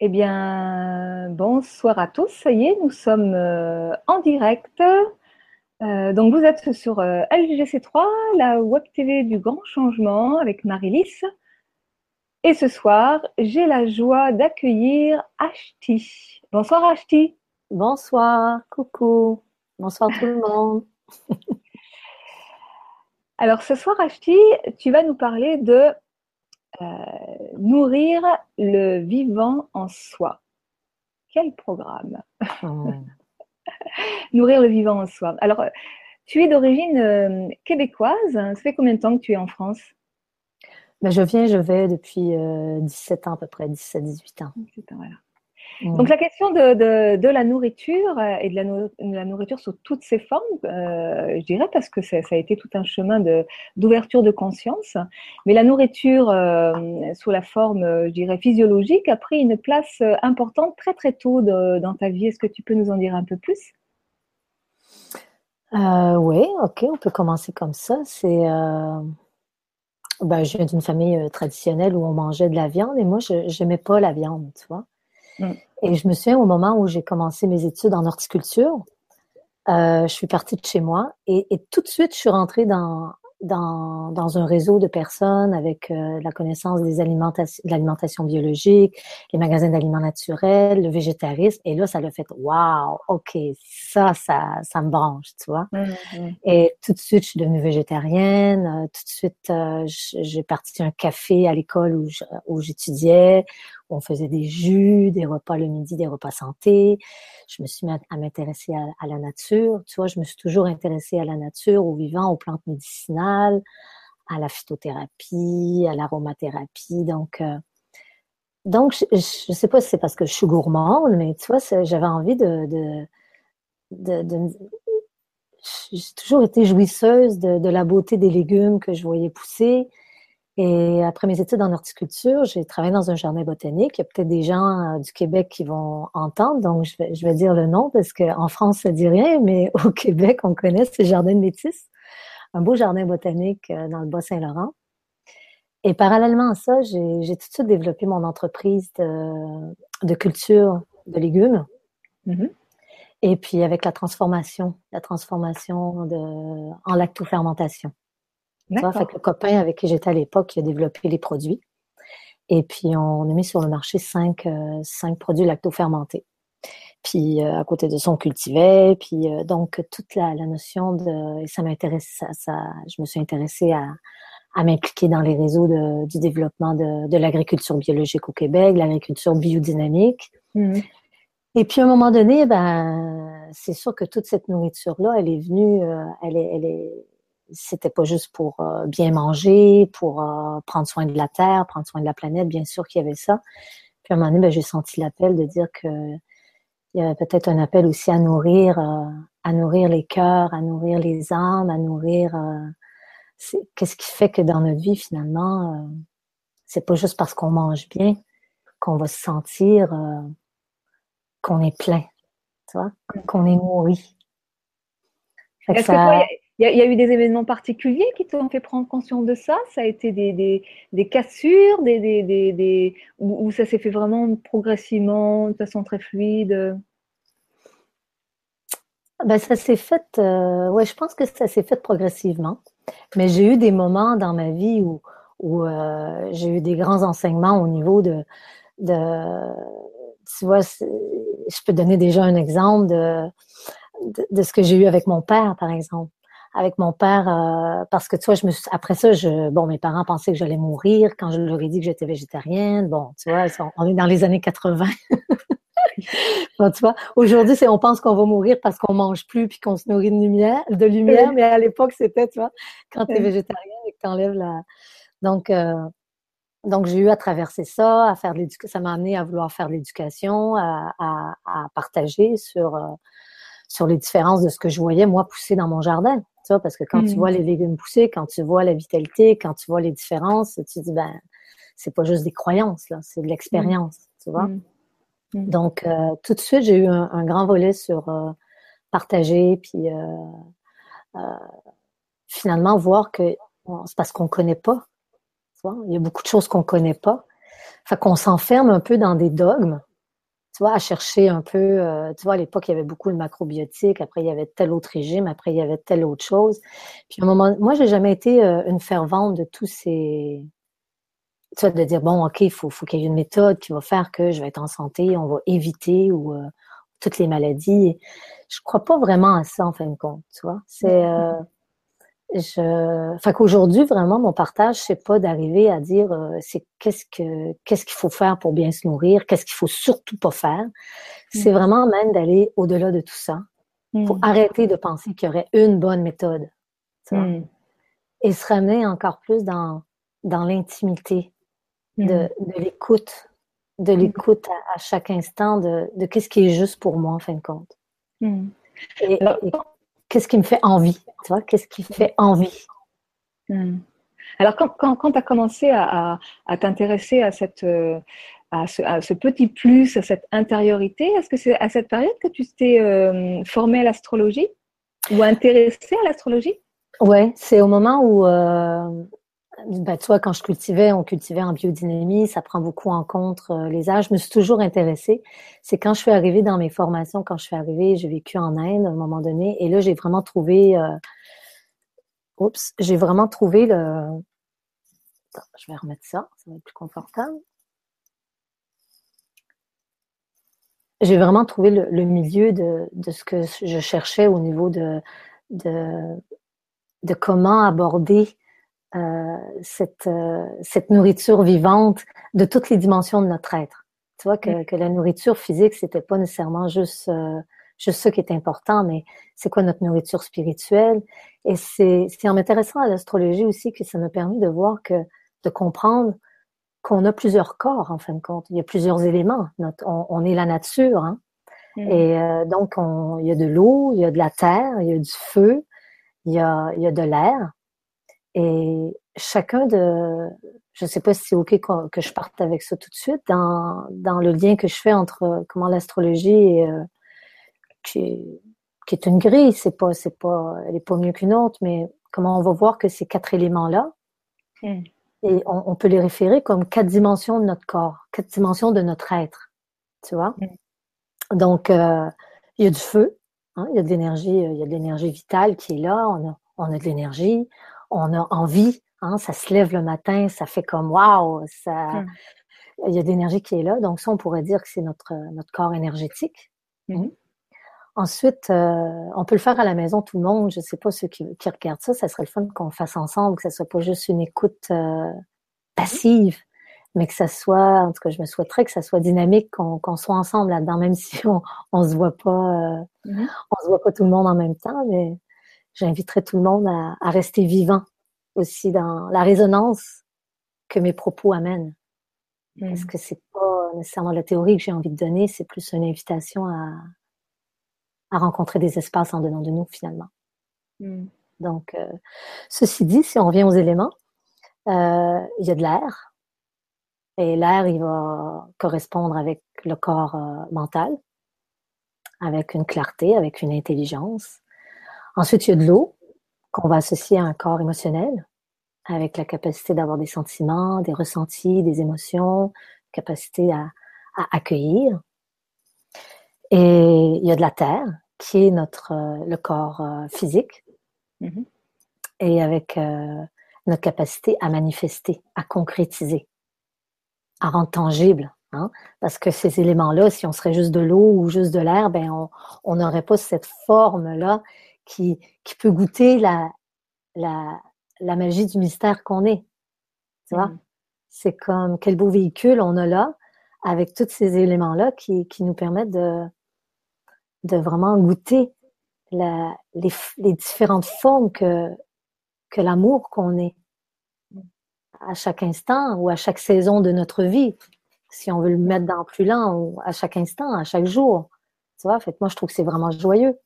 Eh bien, bonsoir à tous. Ça y est, nous sommes euh, en direct. Euh, donc, vous êtes sur euh, LGC3, la web TV du grand changement avec Marie-Lys. Et ce soir, j'ai la joie d'accueillir Ashti. Bonsoir Ashti. Bonsoir, coucou. Bonsoir tout le monde. Alors, ce soir, Ashti, tu vas nous parler de nourrir le vivant en soi. Quel programme Nourrir le vivant en soi. Alors, tu es d'origine euh, québécoise. Ça fait combien de temps que tu es en France? Ben, Je viens, je vais depuis 17 euh, ans à peu près, 17-18 ans. voilà. Mm. Donc la question de, de, la nourriture euh, et de la, nourriture sous toutes ses formes, euh, je dirais parce que ça, a été tout un chemin d'ouverture de, conscience, mais la nourriture euh, sous la forme, je dirais, physiologique a pris une place importante très très tôt dans ta vie. Est-ce que tu peux nous en dire un peu plus? Oui, ok, on peut commencer comme ça. C'est ben, je viens d'une famille traditionnelle où on mangeait de la viande et moi, je n'aimais pas la viande, tu vois. Mm. Et je me souviens au moment où j'ai commencé mes études en horticulture, euh, je suis partie de chez moi et, et, tout de suite, je suis rentrée dans, dans, dans un réseau de personnes avec euh, la connaissance des alimentations, de l'alimentation biologique, les magasins d'aliments naturels, le végétarisme. Et là, ça l'a fait, waouh, ok, ça, ça, ça me branche, tu vois. Et tout de suite, je suis devenue végétarienne. Euh, tout de suite, euh, j'ai parti un café à l'école où, j'étudiais, on faisait des jus, des repas le midi, des repas santé. Je me suis mis à m'intéresser à, la nature. Tu vois, je me suis toujours intéressée à la nature, au vivant, aux plantes médicinales à la phytothérapie, à l'aromathérapie. Donc, euh, donc je ne sais pas si c'est parce que je suis gourmande, mais tu vois, j'avais envie de, j'ai toujours été jouisseuse de, la beauté des légumes que je voyais pousser. Et après mes études en horticulture, j'ai travaillé dans un jardin botanique. Il y a peut-être des gens euh, du Québec qui vont entendre, donc je vais, je vais dire le nom parce qu'en France, ça dit rien, mais au Québec, on connaît ces jardins de métis un beau jardin botanique euh, dans le Bas-Saint-Laurent. Et parallèlement à ça, j'ai tout de suite développé mon entreprise de, culture de légumes. Mm-hmm. Et puis avec la transformation, la transformation de, en lactofermentation. Ça fait que le copain avec qui j'étais à l'époque, qui a développé les produits. Et puis on a mis sur le marché cinq, euh, cinq produits lactofermentés. Puis euh, à côté de ça, on cultivait. Puis euh, donc toute la, notion de et ça m'intéresse, ça, je me suis intéressée à, à m'impliquer dans les réseaux de, du développement de, de l'agriculture biologique au Québec, l'agriculture biodynamique. Mmh. Et puis à un moment donné, ben c'est sûr que toute cette nourriture là, elle est venue, euh, elle est, elle est, c'était pas juste pour bien manger, pour prendre soin de la terre, prendre soin de la planète, bien sûr qu'il y avait ça. Puis à un moment donné, ben, j'ai senti l'appel de dire que il y avait peut-être un appel aussi à nourrir, euh, à nourrir les cœurs, à nourrir les âmes, à nourrir. Euh, qu'est-ce qui fait que dans notre vie finalement, euh, c'est pas juste parce qu'on mange bien qu'on va se sentir qu'on est plein, tu vois, qu'on est nourri. Est-ce que il y, a eu des événements particuliers qui t'ont fait prendre conscience de ça? Ça a été des, des, cassures, des, des, des, ou, ça s'est fait vraiment progressivement, de façon très fluide? Ben, ça s'est fait, euh, ouais, je pense que ça s'est fait progressivement. Mais j'ai eu des moments dans ma vie où, où euh, j'ai eu des grands enseignements au niveau de, de tu vois, je peux donner déjà un exemple de, de ce que j'ai eu avec mon père, par exemple avec mon père euh, parce que tu vois, je me suis, après ça, je, bon, mes parents pensaient que j'allais mourir quand je leur ai dit que j'étais végétarienne. Bon, tu vois, on est dans les années 80. bon, tu vois, aujourd'hui, c'est on pense qu'on va mourir parce qu'on mange plus puis qu'on se nourrit de lumière, de lumière, mais à l'époque, c'était, tu vois, quand tu es végétarien et que tu enlèves la. Donc, euh, donc j'ai eu à traverser ça, à faire de l'éducation. Ça m'a amené à vouloir faire de l'éducation, à, à, à, partager sur, euh, sur les différences de ce que je voyais, moi, pousser dans mon jardin parce que quand tu vois les légumes pousser, quand tu vois la vitalité, quand tu vois les différences, tu te dis, ben, c'est pas juste des croyances, là, c'est de l'expérience, tu vois. Mmh. Mmh. Donc, euh, tout de suite, j'ai eu un, grand volet sur euh, partager, puis euh, finalement voir que c'est parce qu'on connaît pas. Tu vois? Il y a beaucoup de choses qu'on connaît pas. Fait qu'on s'enferme un peu dans des dogmes tu vois, à chercher un peu, euh, tu vois, à l'époque, il y avait beaucoup de macrobiotique, après, il y avait tel autre régime, après, il y avait telle autre chose. Puis, à un moment, moi, j'ai jamais été euh, une fervente de tous ces, tu vois, de dire, bon, OK, il faut, faut qu'il y ait une méthode qui va faire que je vais être en santé, on va éviter ou euh, toutes les maladies. Je crois pas vraiment à ça, en fin de compte, tu vois. C'est, je, enfin qu'aujourd'hui vraiment mon partage c'est pas d'arriver à dire euh, c'est qu'est-ce que qu'est-ce qu'il faut faire pour bien se nourrir, qu'est-ce qu'il faut surtout pas faire. C'est mm. vraiment même d'aller au-delà de tout ça pour mm. arrêter de penser qu'il y aurait une bonne méthode, mm. et se ramener encore plus dans dans l'intimité de, de l'écoute, de l'écoute à, chaque instant de, de qu'est-ce qui est juste pour moi en fin de compte. et, qu'est-ce qui me fait envie Tu vois, qu'est-ce qui fait envie hmm. Alors, quand, quand, tu as commencé à, à, t'intéresser à, cette, euh, à ce, à, ce, petit plus, à cette intériorité, est-ce que c'est à cette période que tu t'es euh, formé à l'astrologie ou intéressé à l'astrologie? Ouais, c'est au moment où, euh, ben, tu vois, quand je cultivais, on cultivait en biodynamie, ça prend beaucoup en compte euh, les âges. Je me suis toujours intéressée. C'est quand je suis arrivée dans mes formations, quand je suis arrivée, j'ai vécu en Inde à un moment donné, et là, j'ai vraiment trouvé, euh, oups, j'ai vraiment trouvé le, Attends, je vais remettre ça, ça va être plus confortable. J'ai vraiment trouvé le, le milieu de, de, ce que je cherchais au niveau de, de, de comment aborder euh, cette, euh, cette nourriture vivante de toutes les dimensions de notre être. Tu vois que, que la nourriture physique, c'était pas nécessairement juste euh, juste ce qui est important, mais c'est quoi notre nourriture spirituelle? Et c'est en m'intéressant à l'astrologie aussi que ça m'a permis de voir que de comprendre qu'on a plusieurs corps en fin de compte. Il y a plusieurs éléments. Notre, on, est la nature, hein? Mm. Et donc on, il y a de l'eau, il y a de la terre, il y a du feu, il y a, il y a de l'air. Et chacun de, je ne sais pas si c'est ok que je parte avec ça tout de suite dans, dans le lien que je fais entre comment l'astrologie est, euh, qui, qui, est une grille, c'est pas, c'est pas, elle est pas mieux qu'une autre, mais comment on va voir que ces quatre éléments-là, hmm. et on, peut les référer comme quatre dimensions de notre corps, quatre dimensions de notre être, tu vois? Hmm. Donc, euh, il y a du feu, hein, il y a de l'énergie, il y a de l'énergie vitale qui est là, on a, on a de l'énergie, on a envie, hein, ça se lève le matin, ça fait comme waouh, ça, hmm. il y a de l'énergie qui est là. Donc ça, on pourrait dire que c'est notre notre corps énergétique. Hmm. Ensuite, euh, on peut le faire à la maison, tout le monde. Je sais pas ceux qui, regardent ça, ça serait le fun qu'on fasse ensemble, que ça soit pas juste une écoute euh, passive, mais que ça soit, en tout cas, je me souhaiterais que ça soit dynamique, qu'on soit ensemble là-dedans, même si on, on se voit pas, euh, hmm. on se voit pas tout le monde en même temps, mais j'inviterai tout le monde à, rester vivant aussi dans la résonance que mes propos amènent. Mm. Parce que c'est pas nécessairement la théorie que j'ai envie de donner, c'est plus une invitation à, à rencontrer des espaces en donnant de nous finalement. Mm. Donc, euh, ceci dit, si on revient aux éléments, euh, il y a de l'air. Et l'air, il va correspondre avec le corps euh, mental, avec une clarté, avec une intelligence. Ensuite, il y a de l'eau qu'on va associer à un corps émotionnel, avec la capacité d'avoir des sentiments, des ressentis, des émotions, capacité à, accueillir. Et il y a de la terre, qui est notre euh, le corps euh, physique, mm-hmm. et avec euh, notre capacité à manifester, à concrétiser, à rendre tangible. Hein? Parce que ces éléments-là, si on serait juste de l'eau ou juste de l'air, ben on n'aurait pas cette forme-là qui, qui peut goûter la, la, la magie du mystère qu'on est. Tu vois? Mm. C'est comme quel beau véhicule on a là, avec tous ces éléments-là qui, qui nous permettent de, de vraiment goûter la, les, les différentes formes que, que l'amour qu'on est à chaque instant ou à chaque saison de notre vie, si on veut le mettre dans plus lent, ou à chaque instant, à chaque jour. Tu vois, en fait, moi, je trouve que c'est vraiment joyeux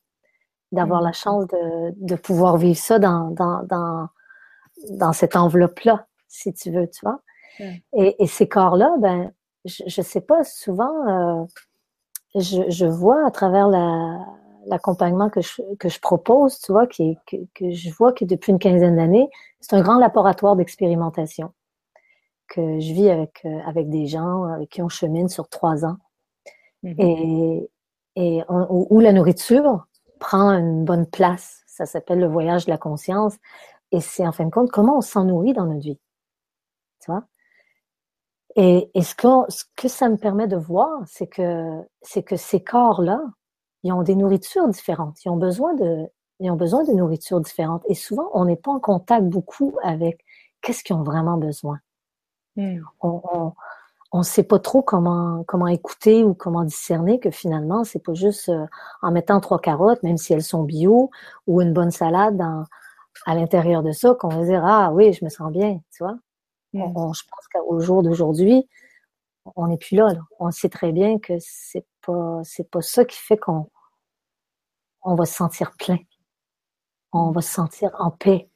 d'avoir la chance de, de, pouvoir vivre ça dans, dans, dans, dans cette enveloppe-là, si tu veux, tu vois. Et, et, ces corps-là, ben, je, je sais pas, souvent, euh, je, je vois à travers la, l'accompagnement que je, que je propose, tu vois, qui, que, que je vois que depuis une quinzaine d'années, c'est un grand laboratoire d'expérimentation que je vis avec, euh, avec des gens avec qui on chemine sur trois ans. Mm-hmm. Et, et où la nourriture prend une bonne place. Ça s'appelle le voyage de la conscience. Et c'est en fin de compte comment on s'en nourrit dans notre vie. Tu vois? Et, ce, que, ce, que, ça me permet de voir, c'est que, c'est que ces corps-là, ils ont des nourritures différentes. Ils ont besoin de, ils ont besoin de nourritures différentes. Et souvent, on n'est pas en contact beaucoup avec qu'est-ce qu'ils ont vraiment besoin. Hmm. On, on, sait pas trop comment, comment écouter ou comment discerner que finalement, c'est pas juste euh, en mettant trois carottes, même si elles sont bio, ou une bonne salade dans, à l'intérieur de ça, qu'on va dire, ah oui, je me sens bien, tu vois? Mm. je pense qu'au jour d'aujourd'hui, on n'est plus là, On sait très bien que c'est pas c'est pas ça qui fait qu'on on va se sentir plein. On va se sentir en paix,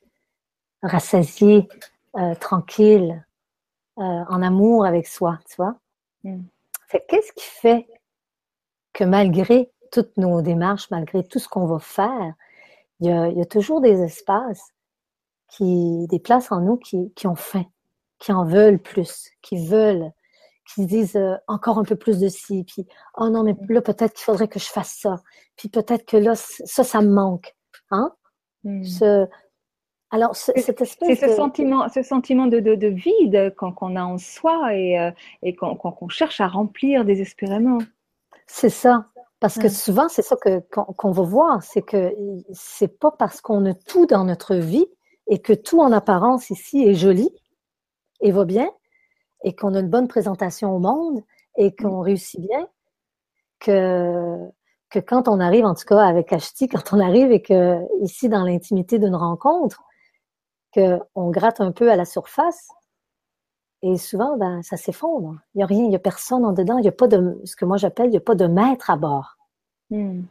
rassasié, euh, tranquille, euh, en amour avec soi, tu vois. Mm. qu'est-ce qui fait que malgré toutes nos démarches, malgré tout ce qu'on va faire, il y, a, il y a, toujours des espaces qui, des places en nous qui, qui ont faim, qui en veulent plus, qui veulent, qui disent euh, encore un peu plus de ci, puis oh non, mais là, peut-être qu'il faudrait que je fasse ça, puis peut-être que là, ça, ça me manque. Hein? Hmm. Alors, c'est ce sentiment, ce sentiment de, de, vide qu'on a en soi et, euh, et qu'on cherche à remplir désespérément. C'est ça. Parce que souvent, c'est ça qu'on va voir, c'est que c'est pas parce qu'on a tout dans notre vie et que tout en apparence ici est joli et va bien, et qu'on a une bonne présentation au monde et mm. qu'on réussit bien, que, que quand on arrive, en tout cas avec Ashti, quand on arrive et que ici dans l'intimité d'une rencontre, qu'on gratte un peu à la surface, et souvent, ben, ça s'effondre. Il n'y a rien, il n'y a personne en dedans, il n'y a pas de, ce que moi j'appelle, il n'y a pas de maître à bord. Mm.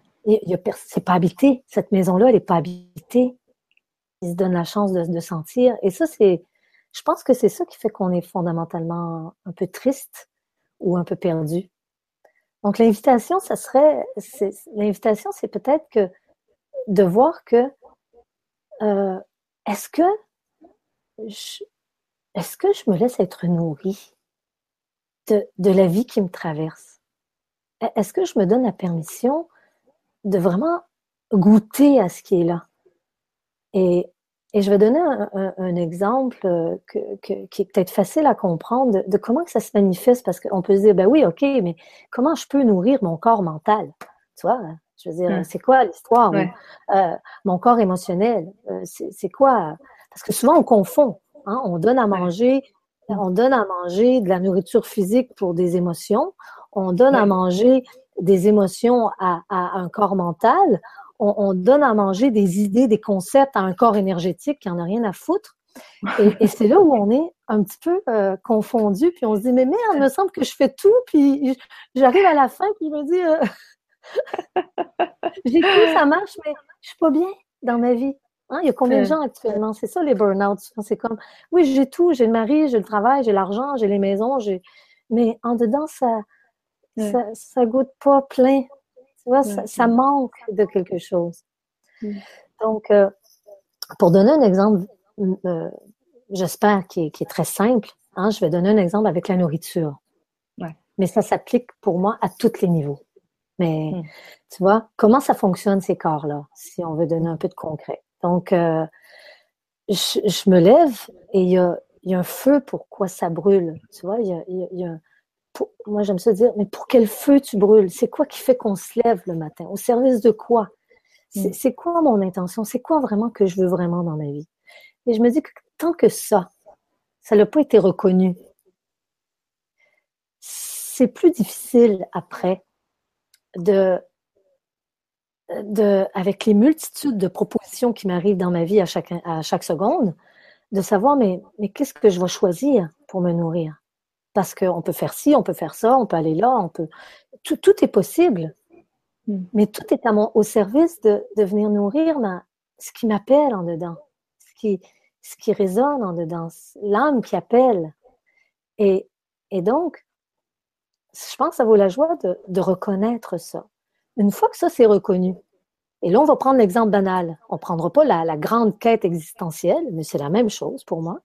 C'est pas habité. Cette maison-là, elle n'est pas habitée. Il se donne la chance de, de sentir. Et ça, c'est, je pense que c'est ça qui fait qu'on est fondamentalement un peu triste ou un peu perdu. Donc l'invitation, ça serait, l'invitation, c'est peut-être que de voir que euh, est-ce que je, est-ce que je me laisse être nourrie de, de la vie qui me traverse? Est-ce que je me donne la permission de vraiment goûter à ce qui est là? Et et je vais donner un, exemple euh, qui est peut-être facile à comprendre de, comment que ça se manifeste, parce qu'on peut se dire, ben oui, ok, mais comment je peux nourrir mon corps mental? Tu vois, je veux dire, hmm. c'est quoi l'histoire? Euh, mon corps émotionnel, euh, c'est quoi? Parce que souvent, on confond. Hein? On donne à manger, on donne à manger de la nourriture physique pour des émotions. On donne à manger des émotions à, à un corps mental on, donne à manger des idées, des concepts à un corps énergétique qui n'en a rien à foutre. Et, c'est là où on est un petit peu euh, confondu, puis on se dit, mais merde, il me semble que je fais tout, puis j'arrive à la fin, puis je me dis, euh, j'ai tout, ça marche, mais je suis pas bien dans ma vie. Hein? Il y a combien de gens actuellement? C'est ça les burn-out. C'est comme, oui, j'ai tout, j'ai le mari, j'ai le travail, j'ai l'argent, j'ai les maisons, j'ai... mais en dedans, ça, ça, ça goûte pas plein. Tu vois, ça, manque de quelque chose. Mm. Donc, euh, pour donner un exemple, euh, j'espère qui est, très simple, hein, je vais donner un exemple avec la nourriture. Mais ça s'applique pour moi à tous les niveaux. Mais mm. tu vois, comment ça fonctionne ces corps-là, si on veut donner un peu de concret? Donc, euh, je, me lève et il y a, y a, un feu, pourquoi ça brûle? Tu vois, il y a, y a moi j'aime ça dire, mais pour quel feu tu brûles? C'est quoi qui fait qu'on se lève le matin? Au service de quoi? C'est mm. quoi mon intention? C'est quoi vraiment que je veux vraiment dans ma vie? Et je me dis que tant que ça, ça n'a pas été reconnu, c'est plus difficile après de, de, avec les multitudes de propositions qui m'arrivent dans ma vie à chaque, à chaque seconde, de savoir, mais, mais qu'est-ce que je vais choisir pour me nourrir? Parce qu'on peut faire ci, on peut faire ça, on peut aller là, on peut. Tout, tout est possible. Hmm. Mais tout est à mon, au service de, de venir nourrir ma, ce qui m'appelle en dedans, ce qui, ce qui résonne en dedans, l'âme qui appelle. Et, et donc, je pense que ça vaut la joie de, de reconnaître ça. Une fois que ça c'est reconnu, et là on va prendre l'exemple banal, on ne prendra pas la, la grande quête existentielle, mais c'est la même chose pour moi.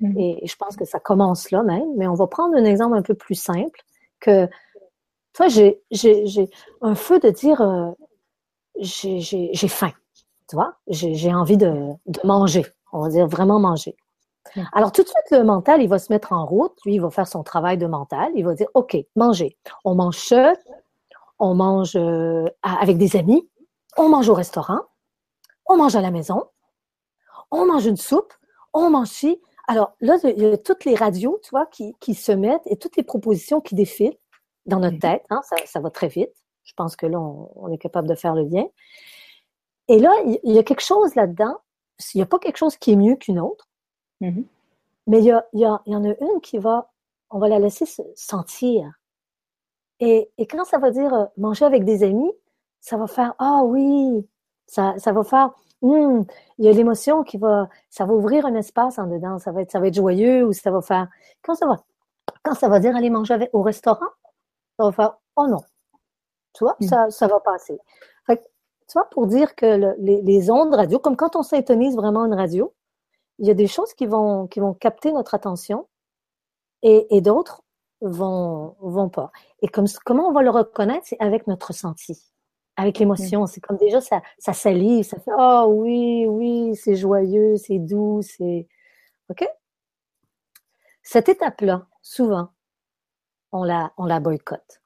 Mm. Et je pense que ça commence là même, mais on va prendre un exemple un peu plus simple que toi, j'ai un feu de dire euh, j'ai faim. Tu vois, j'ai envie de, de, manger. On va dire vraiment manger. Alors, tout de suite, le mental, il va se mettre en route. Lui, il va faire son travail de mental. Il va dire OK, manger. On mange seul, on mange euh, avec des amis, on mange au restaurant, on mange à la maison, on mange une soupe, on mange ci. Alors là, il y a toutes les radios, tu vois, qui, qui se mettent et toutes les propositions qui défilent dans notre tête. Hein, ça, ça, va très vite. Je pense que là, on, est capable de faire le lien. Et là, il y a quelque chose là-dedans. Il n'y a pas quelque chose qui est mieux qu'une autre. Mm-hmm. Mais il y, a, il, y a, il y, en a une qui va, on va la laisser se sentir. Et, et quand ça va dire euh, manger avec des amis, ça va faire Ah oui, ça, ça va faire hmm, il y a l'émotion qui va, ça va ouvrir un espace en dedans, ça va être, ça va être joyeux ou ça va faire, quand ça va, quand ça va dire aller manger avec, au restaurant, ça va faire Oh non. Tu vois, mm. ça, ça va passer. Fait, tu vois, pour dire que les, les, ondes radio, comme quand on s'intonise vraiment une radio, il y a des choses qui vont, qui vont capter notre attention et, et d'autres vont, vont pas. Et comme, comment on va le reconnaître? C'est avec notre ressenti, avec l'émotion. C'est comme déjà, ça, ça salive, ça fait Oh oui, oui, c'est joyeux, c'est doux, c'est. OK? Cette étape-là, souvent, on la, on la boycotte.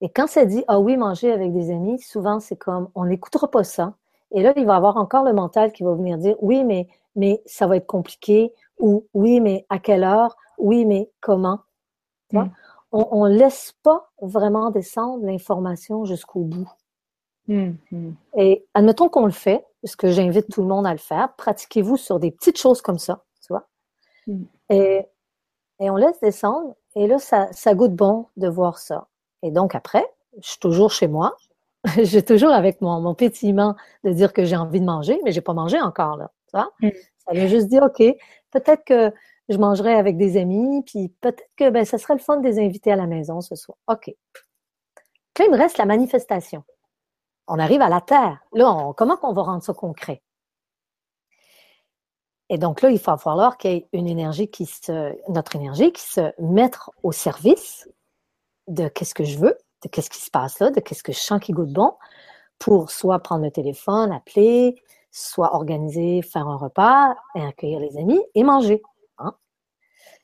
Et quand ça dit Ah oui, manger avec des amis, souvent c'est comme on n'écoutera pas ça. Et là, il va avoir encore le mental qui va venir dire Oui, mais, mais ça va être compliqué, ou Oui, mais à quelle heure, oui, mais comment? Mm. On ne laisse pas vraiment descendre l'information jusqu'au bout. Mm, mm. Et admettons qu'on le fait, parce que j'invite tout le monde à le faire, pratiquez-vous sur des petites choses comme ça, tu vois? Et, et on laisse descendre, et là, ça, ça goûte bon de voir ça. Et donc après, je suis toujours chez moi. j'ai toujours avec mon, mon pétillement de dire que j'ai envie de manger, mais j'ai pas mangé encore, là. Tu vois? Mm. Ça veut juste dire, OK, peut-être que je mangerai avec des amis, puis peut-être que ben, ça serait le fun de les inviter à la maison ce soir. OK. Là, il me reste la manifestation. On arrive à la terre. Là, comment qu'on va rendre ça concret? Et donc là, il va falloir qu'il y ait une énergie qui se, notre énergie qui se mette au service de qu'est-ce que je veux, de qu'est-ce qui se passe là, de qu'est-ce que je sens qui goûte bon, pour soit prendre le téléphone, appeler, soit organiser, faire un repas, et accueillir les amis et manger.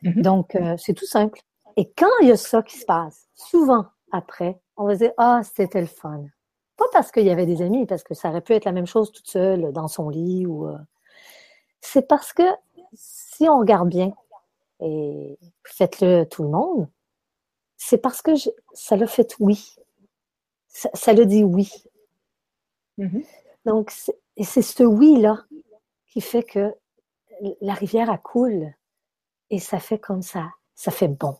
Mm-hmm. Donc, euh, c'est tout simple. Et quand il y a ça qui se passe, souvent après, on va dire Ah, c'était le fun. Pas parce qu'il y avait des amis, parce que ça aurait pu être la même chose toute seule dans son lit ou. Euh, c'est parce que si on regarde bien, et faites-le tout le monde, c'est parce que ça l'a fait oui. Ça, ça le dit oui. Mm-hmm. Donc, c'est ce oui-là qui fait que la rivière a coule et ça fait comme ça, ça fait bon.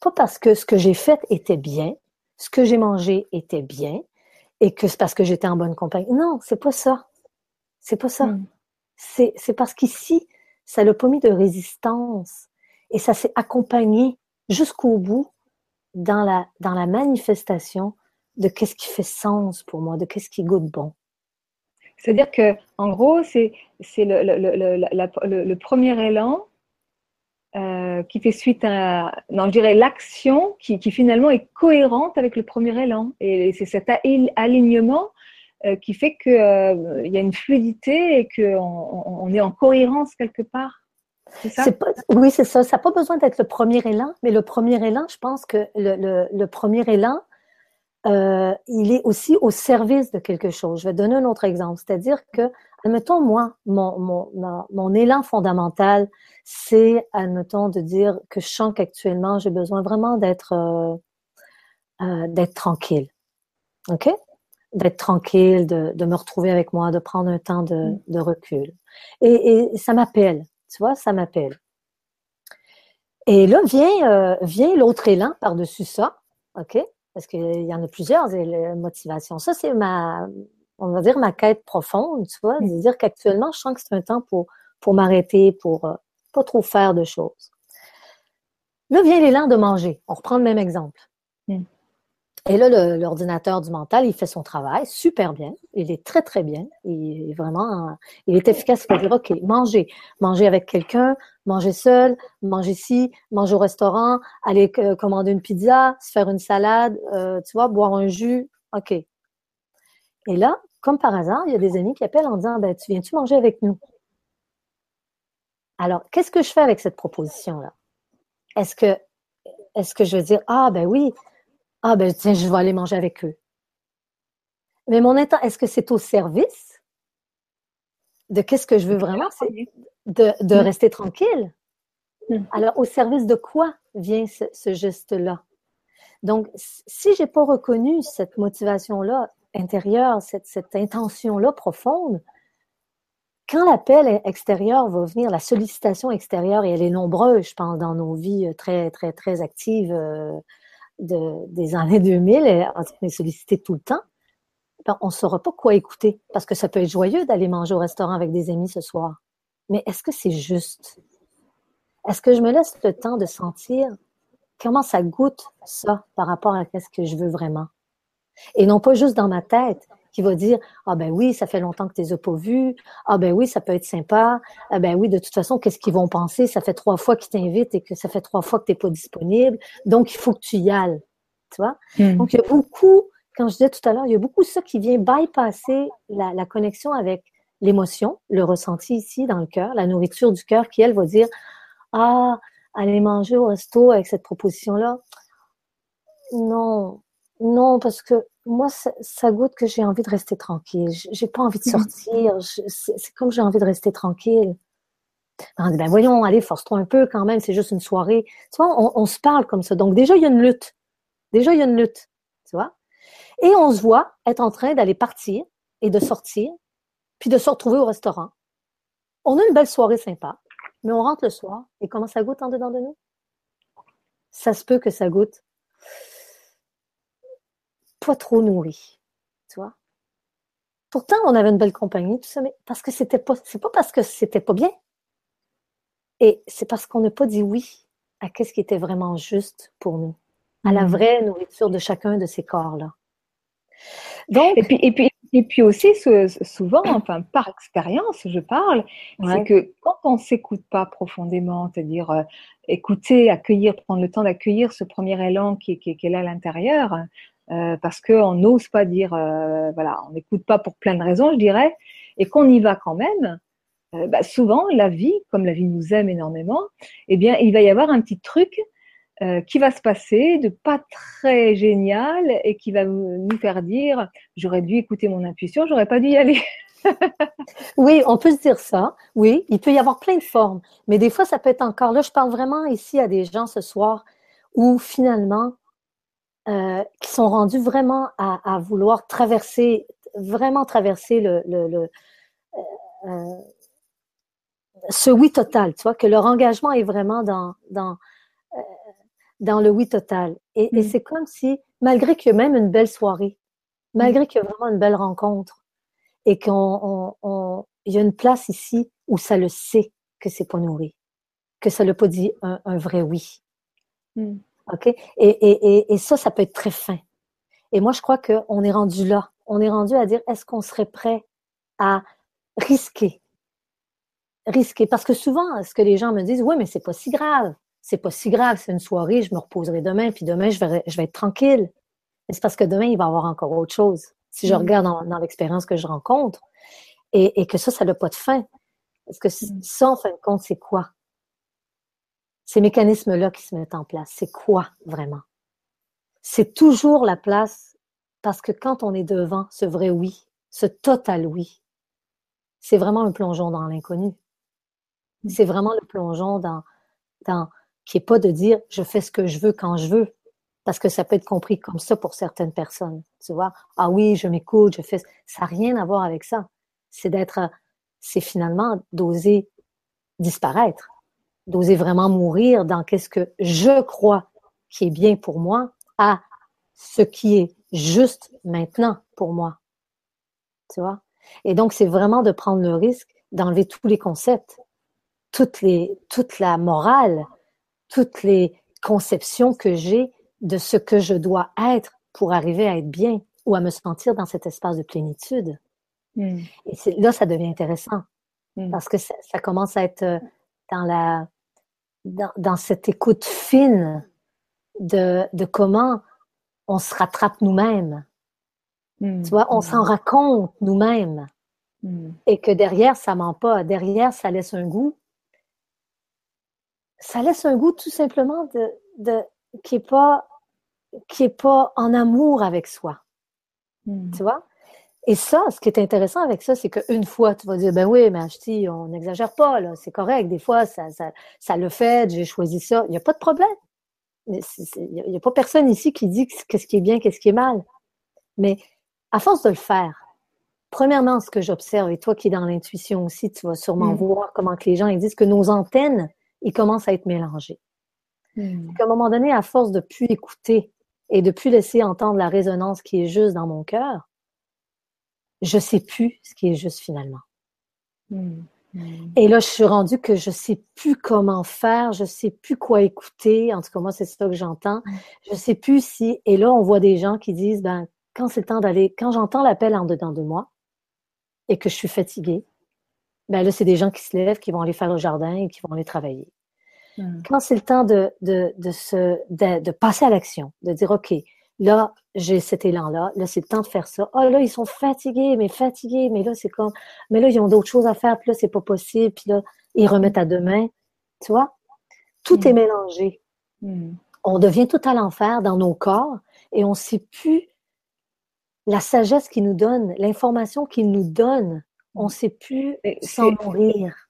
Pas parce que ce que j'ai fait était bien, ce que j'ai mangé était bien et que c'est parce que j'étais en bonne compagnie. Non, c'est pas ça. C'est pas ça. Mm. C'est parce qu'ici, ça n'a pas mis de résistance et ça s'est accompagné jusqu'au bout dans la, dans la manifestation de qu'est-ce qui fait sens pour moi, de qu'est-ce qui goûte bon. C'est-à-dire que, en gros, c'est le, le, le, premier élan euh, qui fait suite à, non, je dirais l'action qui, finalement est cohérente avec le premier élan. Et c'est cet alignement euh, qui fait qu'il euh, y a une fluidité et qu'on on est en cohérence quelque part. Ça? oui, c'est ça. Ça n'a pas besoin d'être le premier élan, mais le premier élan, je pense que le premier élan, euh, il est aussi au service de quelque chose. Je vais donner un autre exemple, c'est-à-dire que, admettons, moi, mon, mon, mon élan fondamental, c'est, admettons, de dire que je sens qu'actuellement, j'ai besoin vraiment d'être euh, euh, d'être tranquille. OK? D'être tranquille, de, de, me retrouver avec moi, de prendre un temps de, mm. de recul. Et, et ça m'appelle, tu vois, ça m'appelle. Et là vient, euh, vient l'autre élan par-dessus ça, OK? parce qu'il y en a plusieurs motivations. Ça, c'est ma, on va dire, ma quête profonde, tu vois, de dire qu'actuellement, je sens que c'est un temps pour, pour m'arrêter, pour euh, pas trop faire de choses. Là vient l'élan de manger. On reprend le même exemple. Mm. Et là, l'ordinateur du mental, il fait son travail super bien. Il est très, très bien. Il est vraiment, il est efficace pour dire, OK, manger. Manger avec quelqu'un, manger seul, manger ici, manger au restaurant, aller euh, commander une pizza, se faire une salade, euh, tu vois, boire un jus. OK. Et là, comme par hasard, il y a des amis qui appellent en disant, ben, tu viens-tu manger avec nous? Alors, qu'est-ce que je fais avec cette proposition-là? Est-ce que, est-ce que je veux dire, ah, ben oui, ah ben tiens, je vais aller manger avec eux. Mais mon état, est-ce que c'est au service de qu'est-ce que je veux vraiment? C'est de, de mm. rester tranquille? Mm. Alors, au service de quoi vient ce, geste-là? Donc, si j'ai pas reconnu cette motivation-là intérieure, cette, intention-là profonde, quand l'appel extérieur va venir, la sollicitation extérieure, et elle est nombreuse, je pense, dans nos vies très, très, très actives, euh, de, des années 2000, on est sollicité tout le temps, ben, on ne saura pas quoi écouter. Parce que ça peut être joyeux d'aller manger au restaurant avec des amis ce soir. Mais est-ce que c'est juste? Est-ce que je me laisse le temps de sentir comment ça goûte ça par rapport à ce que je veux vraiment? Et non pas juste dans ma tête, qui va dire ah ben oui ça fait longtemps que tu les as pas vus ah ben oui ça peut être sympa. Ah ben oui de toute façon qu'est-ce qu'ils vont penser? Ça fait trois fois qu'ils t'invitent et que ça fait trois fois que tu n'es pas disponible. Donc il faut que tu y ailles tu vois? Hmm. donc il y a beaucoup quand je disais tout à l'heure il y a beaucoup de ça qui vient bypasser la, la connexion avec l'émotion le ressenti ici dans le cœur la nourriture du cœur qui elle va dire ah aller manger au resto avec cette proposition là non non parce que moi, ça, goûte que j'ai envie de rester tranquille. J'ai pas envie de mhm. sortir. C'est comme j'ai envie de rester tranquille. On dit, ben voyons, allez, force-toi un peu quand même, c'est juste une soirée. Tu vois, on, se parle comme ça. Donc déjà, il y a une lutte. Déjà, il y a une lutte. Tu vois? Et on se voit être en train d'aller partir et de sortir, puis de se retrouver au restaurant. On a une belle soirée sympa, mais on rentre le soir et comment ça goûte en dedans de nous? Ça se peut que ça goûte trop nourri. Tu vois? Pourtant, on avait une belle compagnie, tout ça, mais parce que c'était pas, c'est pas parce que c'était pas bien. Et c'est parce qu'on n'a pas dit oui à ce qui était vraiment juste pour nous, à la mm. vraie nourriture de chacun de ces corps-là. Donc, et puis, et puis, et puis aussi, souvent, enfin, par expérience, je parle, c'est que quand on ne s'écoute pas profondément, c'est-à-dire euh, écouter, accueillir, prendre le temps d'accueillir ce premier élan qui, qui, qui est là à l'intérieur, euh, parce qu'on n'ose pas dire, euh, voilà, on n'écoute pas pour plein de raisons, je dirais, et qu'on y va quand même, euh, bah, souvent la vie, comme la vie nous aime énormément, eh bien, il va y avoir un petit truc qui va se passer de pas très génial et qui va nous faire dire, j'aurais dû écouter mon intuition, j'aurais pas dû y aller. oui, on peut se dire ça. Oui, il peut y avoir plein de formes, mais des fois, ça peut être encore là. Je parle vraiment ici à des gens ce soir où finalement, euh, qui sont rendus vraiment à, vouloir traverser, vraiment traverser le, le, euh, euh, ce oui total, tu vois, que leur engagement est vraiment dans, dans, dans le oui total. Et, mm. c'est comme si, malgré qu'il y a même une belle soirée, malgré mm. qu'il y a vraiment une belle rencontre, et qu'on on, il y a une place ici où ça le sait que c'est pas nourri, que ça n'a pas dit un, un vrai oui. Mm. OK? Et, et, et, ça, ça peut être très fin. Et moi, je crois qu'on est rendu là. On est rendu à dire, est-ce qu'on serait prêt à risquer? Risquer. Parce que souvent, ce que les gens me disent, oui, mais c'est pas si grave. C'est pas si grave. C'est une soirée, je me reposerai demain, puis demain, je vais, je vais être tranquille. Mais c'est parce que demain, il va y avoir encore autre chose. Si je mm. regarde dans, dans l'expérience que je rencontre, et, et, que ça, ça n'a pas de fin. Parce que mm. ça, en fin de compte, c'est quoi? Ces mécanismes-là qui se mettent en place. C'est quoi vraiment? C'est toujours la place parce que quand on est devant ce vrai oui, ce total oui, c'est vraiment un plongeon dans l'inconnu. Mm. C'est vraiment le plongeon dans, dans qui est pas de dire je fais ce que je veux quand je veux, parce que ça peut être compris comme ça pour certaines personnes. Tu vois, ah oui, je m'écoute, je fais. Ça n'a rien à voir avec ça. C'est d'être, c'est finalement d'oser disparaître d'oser vraiment mourir dans qu'est-ce que je crois qui est bien pour moi à ce qui est juste maintenant pour moi. Tu vois? Et donc, c'est vraiment de prendre le risque d'enlever tous les concepts, toutes les, toute la morale, toutes les conceptions que j'ai de ce que je dois être pour arriver à être bien ou à me sentir dans cet espace de plénitude. Hmm. Et là, ça devient intéressant hmm. parce que ça, commence à être euh, dans la dans, cette écoute fine de, de, comment on se rattrape nous-mêmes. Hmm. Tu vois, on s'en raconte nous-mêmes. Et que derrière, ça ment pas. Derrière, ça laisse un goût. Ça laisse un goût tout simplement de, de qui est pas qui est pas en amour avec soi. Hmm. Tu vois? Et ça, ce qui est intéressant avec ça, c'est qu'une fois, tu vas dire, ben oui, mais Achti, on n'exagère pas, là, c'est correct. Des fois, ça, ça, ça le fait, j'ai choisi ça. Il n'y a pas de problème. Il n'y a, pas personne ici qui dit qu'est-ce qui est bien, qu'est-ce qui est mal. Mais à force de le faire, premièrement, ce que j'observe, et toi qui es dans l'intuition aussi, tu vas sûrement hmm. voir comment que les gens ils disent que nos antennes, ils commencent à être mélangées. Hmm. Qu'à un moment donné, à force de plus écouter et de plus laisser entendre la résonance qui est juste dans mon cœur, je sais plus ce qui est juste finalement. Hmm. Hmm. Et là, je suis rendue que je sais plus comment faire, je sais plus quoi écouter. En tout cas, moi, c'est ça que j'entends. Je sais plus si. Et là, on voit des gens qui disent, ben, quand c'est le temps d'aller, quand j'entends l'appel en dedans de moi et que je suis fatiguée, ben là, c'est des gens qui se lèvent, qui vont aller faire le jardin et qui vont aller travailler. Hmm. Quand c'est le temps de, de, de, se, de, passer à l'action, de dire, OK, là, j'ai cet élan-là, là, c'est le temps de faire ça. Oh là, ils sont fatigués, mais fatigués, mais là, c'est comme, mais là, ils ont d'autres choses à faire, puis là, c'est pas possible, puis là, ils remettent à demain. Tu vois? Tout est hmm. mélangé. Hmm. On devient tout à l'enfer dans nos corps et on ne sait plus la sagesse qu'il nous donne, l'information qu'il nous donne. On ne sait plus s'en nourrir.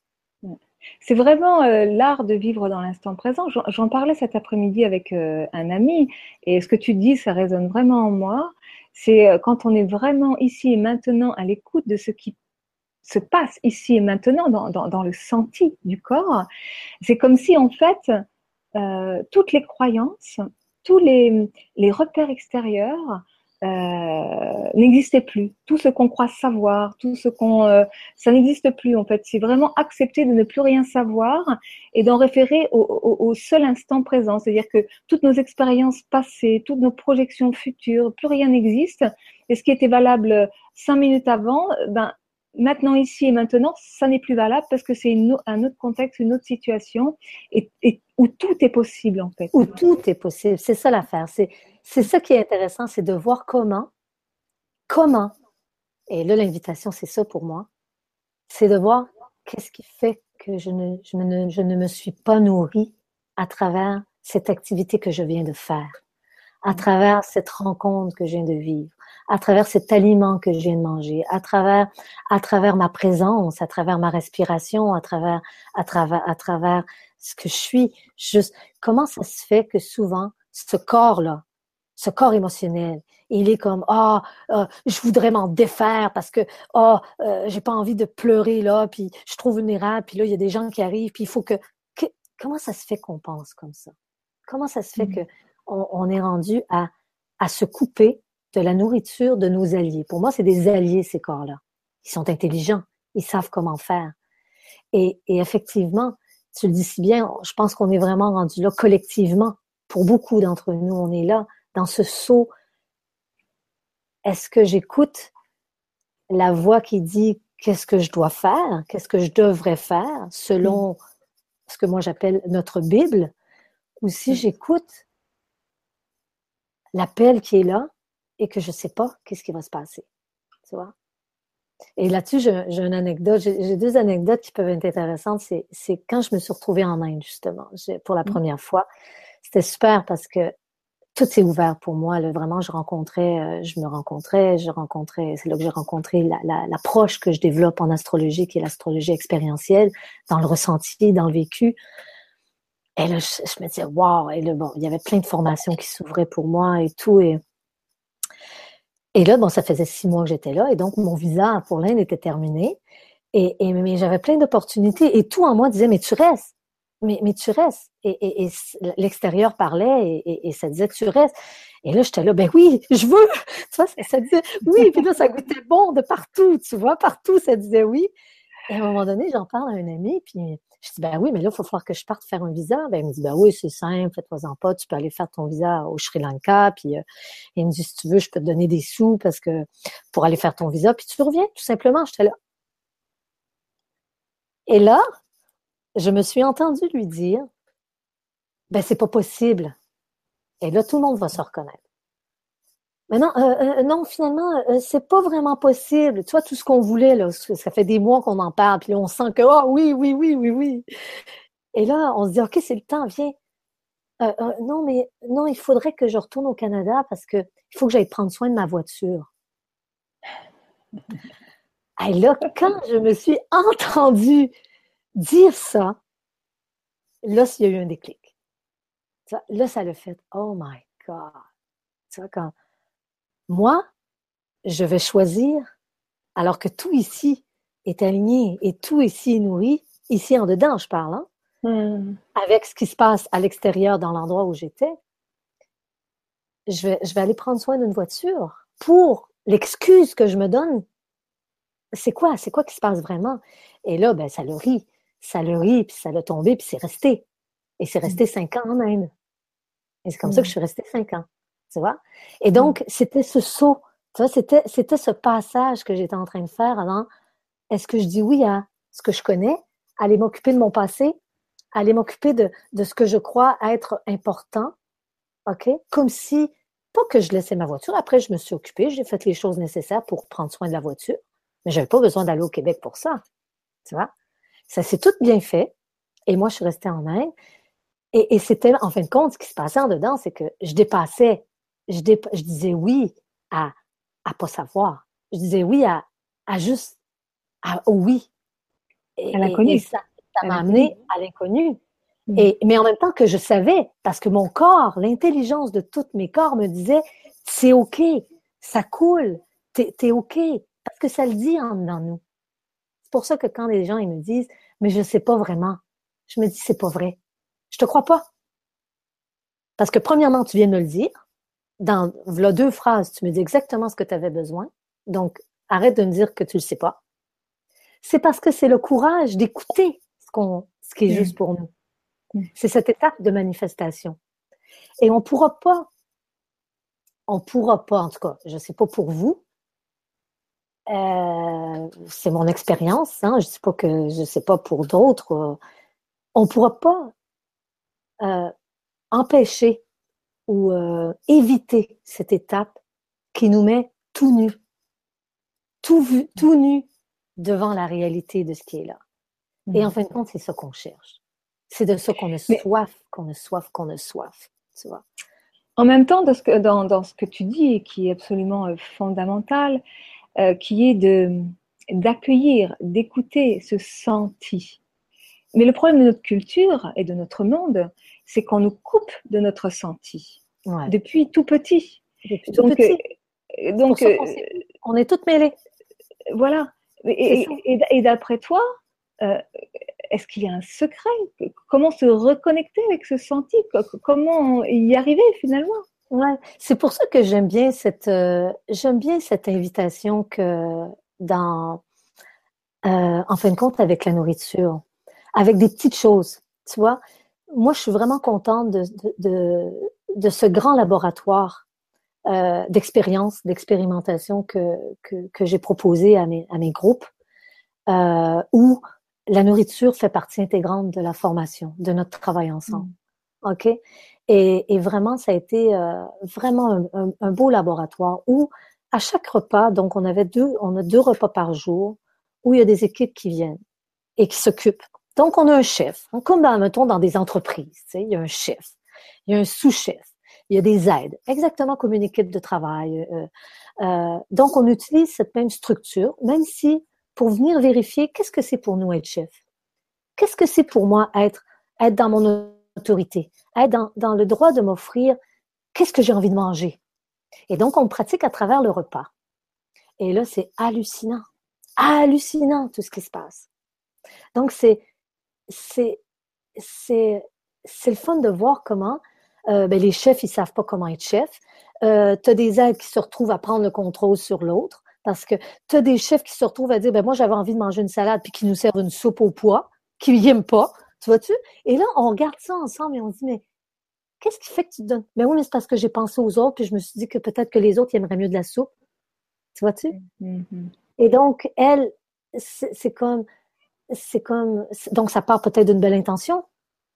C'est vraiment euh, l'art de vivre dans l'instant présent. J'en parlais cet après-midi avec euh, un ami et ce que tu dis, ça résonne vraiment en moi. C'est euh, quand on est vraiment ici et maintenant à l'écoute de ce qui se passe ici et maintenant dans, le senti du corps. C'est comme si en fait toutes les croyances, tous les repères extérieurs euh, n'existait plus. Tout ce qu'on croit savoir, tout ce qu'on, euh, ça n'existe plus en fait. C'est vraiment accepter de ne plus rien savoir et d'en référer au, au, seul instant présent. C'est-à-dire que toutes nos expériences passées, toutes nos projections futures, plus rien n'existe. Et ce qui était valable cinq minutes avant, ben maintenant ici et maintenant, ça n'est plus valable parce que c'est un autre contexte, une autre situation et, et, où tout est possible en fait. Où tout est possible, c'est ça l'affaire. C'est c'est ça qui est intéressant, c'est de voir comment, comment, et là l'invitation c'est ça pour moi, c'est de voir qu'est-ce qui fait que je ne, je, je ne me suis pas nourrie à travers cette activité que je viens de faire, à travers cette rencontre que je viens de vivre, à travers cet aliment que je viens de manger, à travers, à travers ma présence, à travers ma respiration, à travers, à travers, à travers ce que je suis. Juste, comment ça se fait que souvent, ce corps-là, ce corps émotionnel. il est comme ah oh, je voudrais m'en défaire parce que oh j'ai pas envie de pleurer là puis je trouve vulnérable puis là il y a des gens qui arrivent puis il faut que, comment ça se fait qu'on pense comme ça? Comment ça se fait mmh. que on, est rendu à à se couper de la nourriture de nos alliés? Pour moi c'est des alliés ces corps là ils sont intelligents ils savent comment faire et, et effectivement tu le dis si bien je pense qu'on est vraiment rendu là collectivement pour beaucoup d'entre nous on est là dans ce saut, est-ce que j'écoute la voix qui dit qu'est-ce que je dois faire, qu'est-ce que je devrais faire selon ce que moi j'appelle notre Bible, ou si j'écoute l'appel qui est là et que je ne sais pas qu'est-ce qui va se passer. Tu vois? Et là-dessus, j'ai une anecdote, j'ai deux anecdotes qui peuvent être intéressantes. C'est quand je me suis retrouvée en Inde, justement, pour la mmh. première fois. C'était super parce que tout s'est ouvert pour moi. Là, vraiment, je rencontrais, euh, je me rencontrais, je rencontrais, c'est là que j'ai rencontré l'approche la, que je développe en astrologie, qui est l'astrologie expérientielle, dans le ressenti, dans le vécu. Et là, je, me disais, waouh! Et là, bon, il y avait plein de formations qui s'ouvraient pour moi et tout. Et, et là, bon, ça faisait six mois que j'étais là. Et donc, mon visa pour l'Inde était terminé. Et, et mais j'avais plein d'opportunités. Et tout en moi disait, mais tu restes mais, tu restes. Et, et, l'extérieur parlait et, et, ça disait tu restes. Et là, j'étais là, ben oui, je veux. Tu vois, ça, disait oui. Puis là, ça goûtait bon de partout, tu vois, partout, ça disait oui. Et à un moment donné, j'en parle à un ami, puis Je dis, ben oui, mais là, il faut falloir que je parte faire un visa. Ben, il me dit, ben oui, c'est simple, fais-toi-en pas, tu peux aller faire ton visa au Sri Lanka. Puis euh, il me dit, si tu veux, je peux te donner des sous parce que pour aller faire ton visa, puis tu reviens, tout simplement. J'étais là. Et là, je me suis entendue lui dire, ben c'est pas possible. Et là, tout le monde va se reconnaître. Mais non, euh, euh, non, finalement, euh, c'est pas vraiment possible. Tu vois, tout ce qu'on voulait, là, ça fait des mois qu'on en parle, puis on sent que, oh oui, oui, oui, oui, oui. Et là, on se dit, OK, c'est le temps, viens. non, mais non, il faudrait que je retourne au Canada parce que il faut que j'aille prendre soin de ma voiture. Et là, quand je me suis entendue dire ça, là, il y a eu un déclic. Là, ça l'a fait, oh my God. Tu vois, quand moi, je vais choisir, alors que tout ici est aligné et tout ici est nourri, ici en dedans, je parle, hein, hmm. avec ce qui se passe à l'extérieur dans l'endroit où j'étais, je vais, je vais aller prendre soin d'une voiture pour l'excuse que je me donne. C'est quoi? C'est quoi qui se passe vraiment? Et là, ben, ça le rit. Ça le rit, puis ça l'a tombé, puis c'est resté. Et c'est resté hmm. cinq ans en Inde. Et c'est comme ça que je suis restée cinq ans tu vois? Et donc, c'était ce saut, tu vois, c'était, c'était ce passage que j'étais en train de faire avant. Est-ce que je dis oui à ce que je connais, aller m'occuper de mon passé, aller m'occuper de, de ce que je crois être important, OK? Comme si, pas que je laissais ma voiture. Après, je me suis occupée, j'ai fait les choses nécessaires pour prendre soin de la voiture, mais j'avais pas besoin d'aller au Québec pour ça, tu vois? Ça s'est tout bien fait. Et moi, je suis restée en Inde. Et, et c'était, en fin de compte, ce qui se passait en dedans, c'est que je dépassais je, je disais oui à, à pas savoir. Je disais oui à, à juste à, au oui. Et, à l'inconnu. ça, m'a amené à l'inconnu. Mm. Et, mais en même temps que je savais, parce que mon corps, l'intelligence de tous mes corps me disait, c'est OK, ça coule, t'es es OK, parce que ça le dit en dans nous. C'est pour ça que quand les gens ils me disent, mais je sais pas vraiment, je me dis, c'est pas vrai. Je te crois pas. Parce que premièrement, tu viens de me le dire dans voilà deux phrases, tu me dis exactement ce que tu avais besoin. Donc, arrête de me dire que tu le sais pas. C'est parce que c'est le courage d'écouter ce qu'on, ce qui est juste pour nous. C'est cette étape de manifestation. Et on pourra pas, on pourra pas, en tout cas, je sais pas pour vous, euh, c'est mon expérience, hein, je sais pas que, je sais pas pour d'autres, euh, on pourra pas euh, empêcher ou euh, éviter cette étape qui nous met tout nu, tout vu, tout nu devant la réalité de ce qui est là. Et en mm. fin de compte, c'est ça qu'on cherche. C'est de ça qu'on a soif, qu'on a soif, qu'on a soif. Tu vois. En même temps, dans ce, que, dans, dans ce que tu dis, et qui est absolument euh, fondamental, euh, qui est de d'accueillir, d'écouter ce senti. Mais le problème de notre culture et de notre monde, c'est qu'on nous coupe de notre senti depuis tout petit. donc, euh, donc euh, on est toutes mêlées. Voilà. Et, d'après toi, euh, est-ce qu'il y a un secret? Comment se reconnecter avec ce senti? Comment y arriver finalement? Ouais, c'est pour ça que j'aime bien cette j'aime bien cette invitation que dans en fin de compte avec la nourriture, avec des petites choses, tu vois moi, je suis vraiment contente de, de, de ce grand laboratoire euh, d'expérience, d'expérimentation que, que, que j'ai proposé à mes, à mes groupes, euh, où la nourriture fait partie intégrante de la formation, de notre travail ensemble. Mm. OK? Et, et, vraiment, ça a été euh, vraiment un, un, beau laboratoire où, à chaque repas, donc on avait deux, on a deux repas par jour, où il y a des équipes qui viennent et qui s'occupent donc, on a un chef, comme dans, mettons, dans des entreprises, il y a un chef, il y a un sous-chef, il y a des aides, exactement comme une équipe de travail. Euh, euh, donc, on utilise cette même structure, même si pour venir vérifier qu'est-ce que c'est pour nous être chef, qu'est-ce que c'est pour moi être, être dans mon autorité, être dans, dans le droit de m'offrir qu'est-ce que j'ai envie de manger. Et donc, on pratique à travers le repas. Et là, c'est hallucinant, hallucinant tout ce qui se passe. Donc, c'est c'est le fun de voir comment euh, ben, les chefs ils savent pas comment être chef. Euh, tu as des aides qui se retrouvent à prendre le contrôle sur l'autre parce que tu as des chefs qui se retrouvent à dire ben moi j'avais envie de manger une salade puis qui nous servent une soupe au pois. qui n'aiment pas, tu vois-tu? Et là, on regarde ça ensemble et on dit, mais qu'est-ce qui fait que tu te donnes? Mais oui, mais c'est parce que j'ai pensé aux autres, puis je me suis dit que peut-être que les autres aimeraient mieux de la soupe. Tu vois-tu? Mm-hmm. Et donc, elle, c'est comme, c'est comme, donc ça part peut-être d'une belle intention,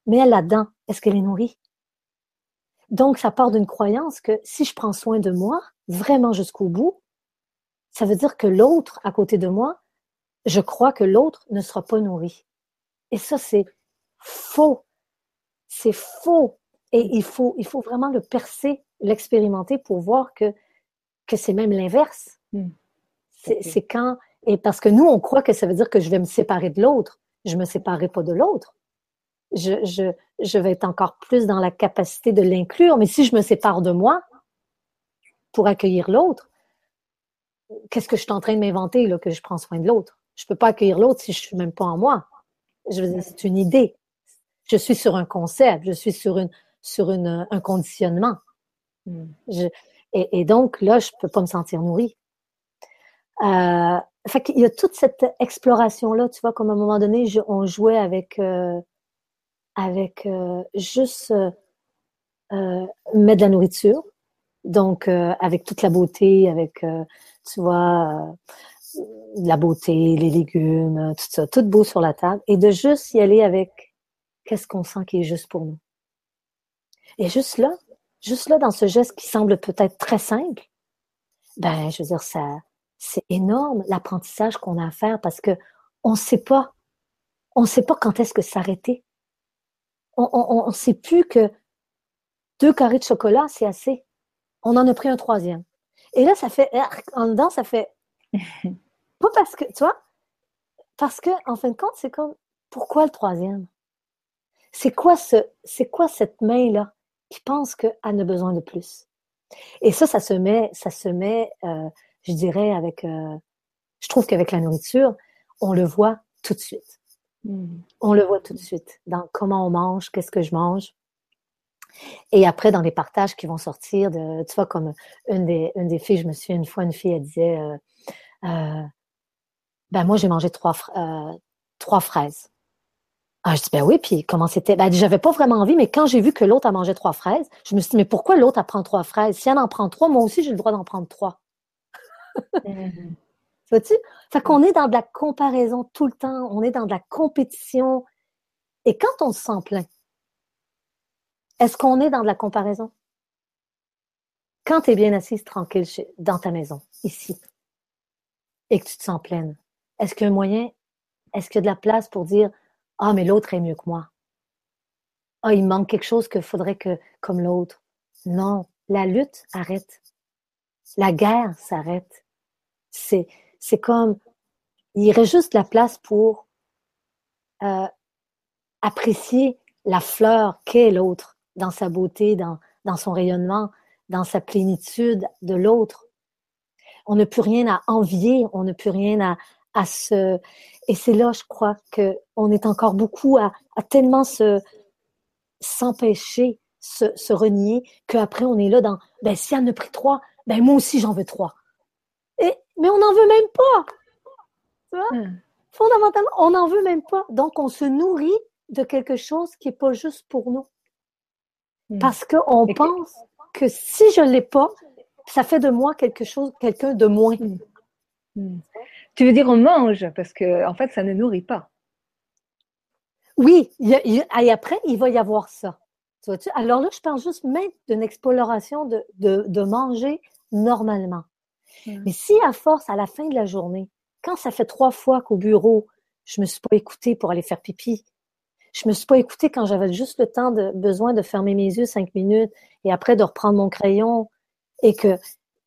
mais elle là-dedans, est-ce qu'elle est nourrie? Donc, ça part d'une croyance que si je prends soin de moi, vraiment jusqu'au bout, ça veut dire que l'autre à côté de moi, je crois que l'autre ne sera pas nourri. Et ça, c'est faux. C'est faux. Et il faut, il faut vraiment le percer, l'expérimenter pour voir que, que c'est même l'inverse. Hmm. C'est quand, et parce que nous, on croit que ça veut dire que je vais me séparer de l'autre. Je me séparerai pas de l'autre. Je, je, je vais être encore plus dans la capacité de l'inclure. Mais si je me sépare de moi pour accueillir l'autre, qu'est-ce que je suis en train de m'inventer, là, que je prends soin de l'autre? Je peux pas accueillir l'autre si je suis même pas en moi. Je veux dire, c'est une idée. Je suis sur un concept, je suis sur une, sur une, un conditionnement. Hmm. Je, et, et, donc, là, je peux pas me sentir nourrie. Euh, fait qu'il y a toute cette exploration-là, tu vois, comme à un moment donné, on jouait avec, euh, avec euh, juste euh, mettre de la nourriture, donc avec toute la beauté, avec, tu vois, la beauté, les légumes, tout ça, tout beau sur la table, et de juste y aller avec qu'est-ce qu'on sent qui est juste pour nous. Et juste là, juste là, dans ce geste qui semble peut-être très simple, ben, je veux dire, ça, c'est énorme l'apprentissage qu'on a à faire parce que on sait pas, on sait pas quand est-ce que s'arrêter. On, ne sait plus que deux carrés de chocolat, c'est assez. On en a pris un troisième. Et là, ça fait, en dedans, ça fait, pas parce que, tu vois, parce que, en fin de compte, c'est comme, pourquoi le troisième? C'est quoi ce, c'est quoi cette main-là qui pense qu'elle a besoin de plus? Et ça, ça se met, ça se met, euh, je dirais, avec, euh, je trouve qu'avec la nourriture, on le voit tout de suite. Hmm. On le voit tout de suite dans comment on mange, qu'est-ce que je mange. Et après, dans les partages qui vont sortir, de, tu vois, comme une des, une des filles, je me suis une fois, une fille, elle disait, euh, euh, ben moi, j'ai mangé trois, trois fraises. Ah, je dis, ben oui, puis comment c'était? Ben, j'avais pas vraiment envie, mais quand j'ai vu que l'autre a mangé trois fraises, je me suis dit, mais pourquoi l'autre a prend trois fraises? Si elle en prend trois, moi aussi, j'ai le droit d'en prendre trois. Mm-hmm. Vois-tu? Fait qu'on est dans de la comparaison tout le temps, on est dans de la compétition. Et quand on se sent plein, est-ce qu'on est dans de la comparaison? Quand tu es bien assise tranquille dans ta maison, ici, et que tu te sens pleine, est-ce qu'il y a un moyen, est-ce qu'il y a de la place pour dire Ah, mais l'autre est mieux que moi? Ah, il manque quelque chose qu'il faudrait que, comme l'autre. Non, la lutte arrête. La guerre s'arrête. C'est, comme, il y aurait juste la place pour euh, apprécier la fleur qu'est l'autre dans sa beauté, dans, son rayonnement, dans sa plénitude de l'autre. On n'a plus rien à envier, on n'a plus rien à, à se... Et c'est là, je crois, qu'on est encore beaucoup à, à tellement se s'empêcher, se, se renier, qu'après on est là dans, ben si elle en a pris trois, ben moi aussi j'en veux trois. Mais on n'en veut même pas. Tu vois? Hmm. Fondamentalement, on n'en veut même pas. Donc, on se nourrit de quelque chose qui n'est pas juste pour nous. Hmm. Parce qu'on pense que si je ne l'ai pas, ça fait de moi quelque chose, quelqu'un de moins. Hmm. Tu veux dire on mange parce que en fait ça ne nourrit pas. Oui, et après il va y avoir ça. Alors là, je parle juste même d'une exploration de, de, de, manger normalement. Mais si à force, à la fin de la journée, quand ça fait trois fois qu'au bureau, je me suis pas écoutée pour aller faire pipi, je me suis pas écoutée quand j'avais juste le temps de besoin de fermer mes yeux cinq minutes et après de reprendre mon crayon et que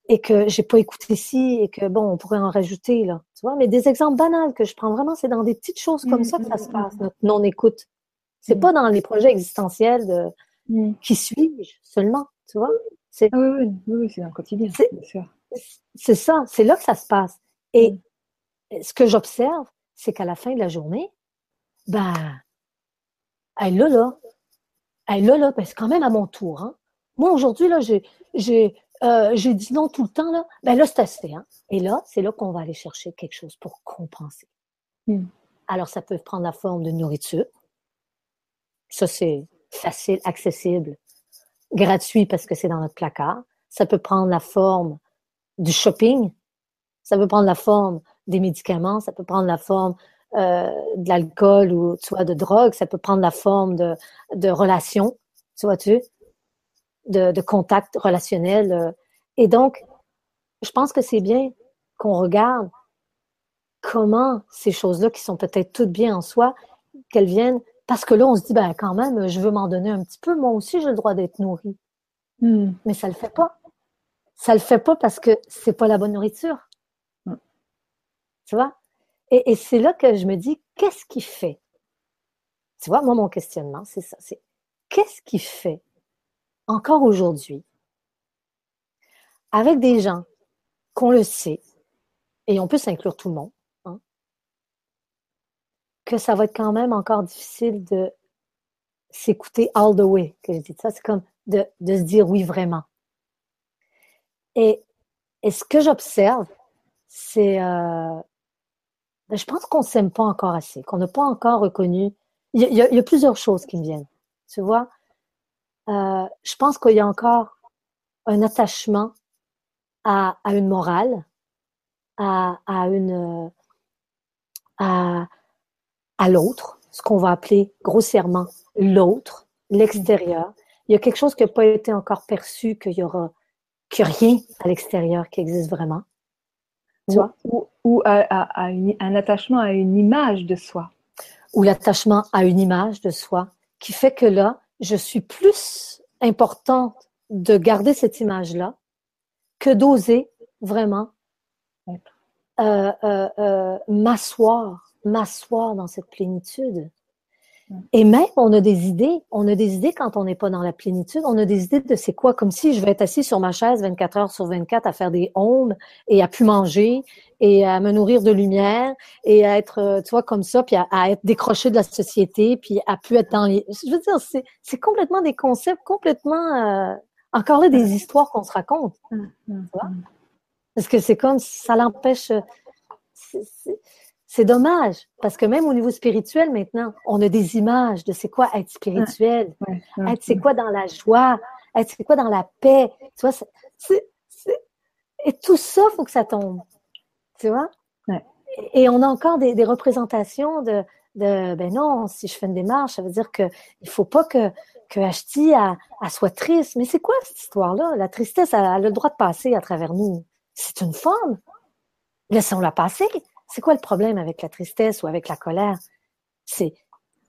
et que j'ai pas écouté ci et que bon, on pourrait en rajouter là, tu vois? Mais des exemples banals que je prends vraiment, c'est dans des petites choses comme ça que ça se passe, notre non écoute. C'est pas dans les projets existentiels de Mm. Qui suis-je seulement, tu vois? C'est, ah oui, oui, c'est dans le quotidien, C'est ça, c'est là que ça se passe. Et mm. ce que j'observe, c'est qu'à la fin de la journée, ben, elle là, là, elle là, là, ben, c'est quand même à mon tour. Hein. Moi, aujourd'hui, là, j'ai, j'ai, euh, j'ai dit non tout le temps, là, ben là, c'est assez. Hein. Et là, c'est là qu'on va aller chercher quelque chose pour compenser. Mm. Alors, ça peut prendre la forme de nourriture. Ça, c'est facile, accessible, gratuit parce que c'est dans notre placard. Ça peut prendre la forme du shopping. Ça peut prendre la forme des médicaments. Ça peut prendre la forme euh, de l'alcool ou tu vois, de drogue. Ça peut prendre la forme de, de relations, tu vois-tu, de, de contact relationnel. Euh. Et donc, je pense que c'est bien qu'on regarde comment ces choses-là, qui sont peut-être toutes bien en soi, qu'elles viennent, parce que là, on se dit, ben quand même, je veux m'en donner un petit peu, moi aussi, j'ai le droit d'être nourri. Hmm. Mais ça le fait pas. Ça le fait pas parce que c'est pas la bonne nourriture. Hmm. Tu vois? Et, et c'est là que je me dis, qu'est-ce qui fait? Tu vois, moi, mon questionnement, c'est ça. C'est qu'est-ce qui fait, encore aujourd'hui, avec des gens qu'on le sait, et on peut s'inclure tout le monde, que ça va être quand même encore difficile de s'écouter all the way, que je dis ça. C'est comme de, de, se dire oui vraiment. Et, et ce que j'observe, c'est, euh, ben, je pense qu'on s'aime pas encore assez, qu'on n'a pas encore reconnu. Il y, a, plusieurs choses qui me viennent. Tu vois, euh, je pense qu'il y a encore un attachement à, à une morale, à, à une, à, à l'autre, ce qu'on va appeler grossièrement l'autre, l'extérieur. Il y a quelque chose qui n'a pas été encore perçu, qu'il y aura qu'il rien à l'extérieur qui existe vraiment. Tu ou, ou, à, un attachement à une image de soi. Ou l'attachement à une image de soi, qui fait que là, je suis plus importante de garder cette image-là que d'oser vraiment euh, euh, euh, m'asseoir m'asseoir dans cette plénitude. Et même, on a des idées. On a des idées quand on n'est pas dans la plénitude. On a des idées de c'est quoi, comme si je vais être assis sur ma chaise 24 heures sur 24 à faire des ondes et à plus manger et à me nourrir de lumière et à être, euh, tu vois, comme ça, puis à, être décroché de la société, puis à plus être dans les... Je veux dire, c'est, c'est complètement des concepts, complètement... Euh, encore là, des histoires qu'on se raconte. Hum, hum, hum. Parce que c'est comme ça l'empêche... C'est dommage, parce que même au niveau spirituel, maintenant, on a des images de c'est quoi être spirituel, être c'est quoi dans la joie, être c'est quoi dans la paix. Tu vois, et tout ça, faut que ça tombe. Tu vois? Et on a encore des, représentations de, de, ben non, si je fais une démarche, ça veut dire que il faut pas que, que Ashti a, soit triste. Mais c'est quoi cette histoire-là? La tristesse, elle, elle a le droit de passer à travers nous. C'est une forme. Laissons-la passer. C'est quoi le problème avec la tristesse ou avec la colère? C'est,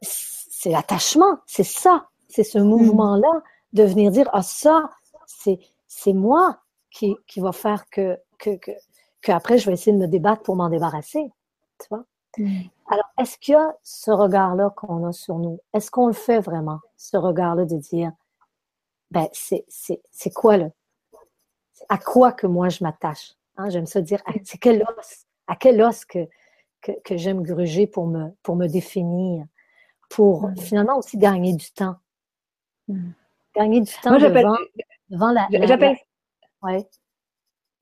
c'est l'attachement, c'est ça, c'est ce mouvement-là de venir dire, ah, ça, c'est, c'est moi qui, qui va faire que, que, que, que après je vais essayer de me débattre pour m'en débarrasser. Tu vois? Mm. Alors, est-ce qu'il y a ce regard-là qu'on a sur nous? Est-ce qu'on le fait vraiment, ce regard-là de dire, ben, c'est, c'est, c'est quoi là? À quoi que moi je m'attache? Hein? J'aime ça dire, c'est quel os? À quel os que, que, j'aime gruger pour me, pour me définir, pour mm. finalement aussi gagner du temps. Mm. Gagner du temps devant, devant la... J'appelle ouais.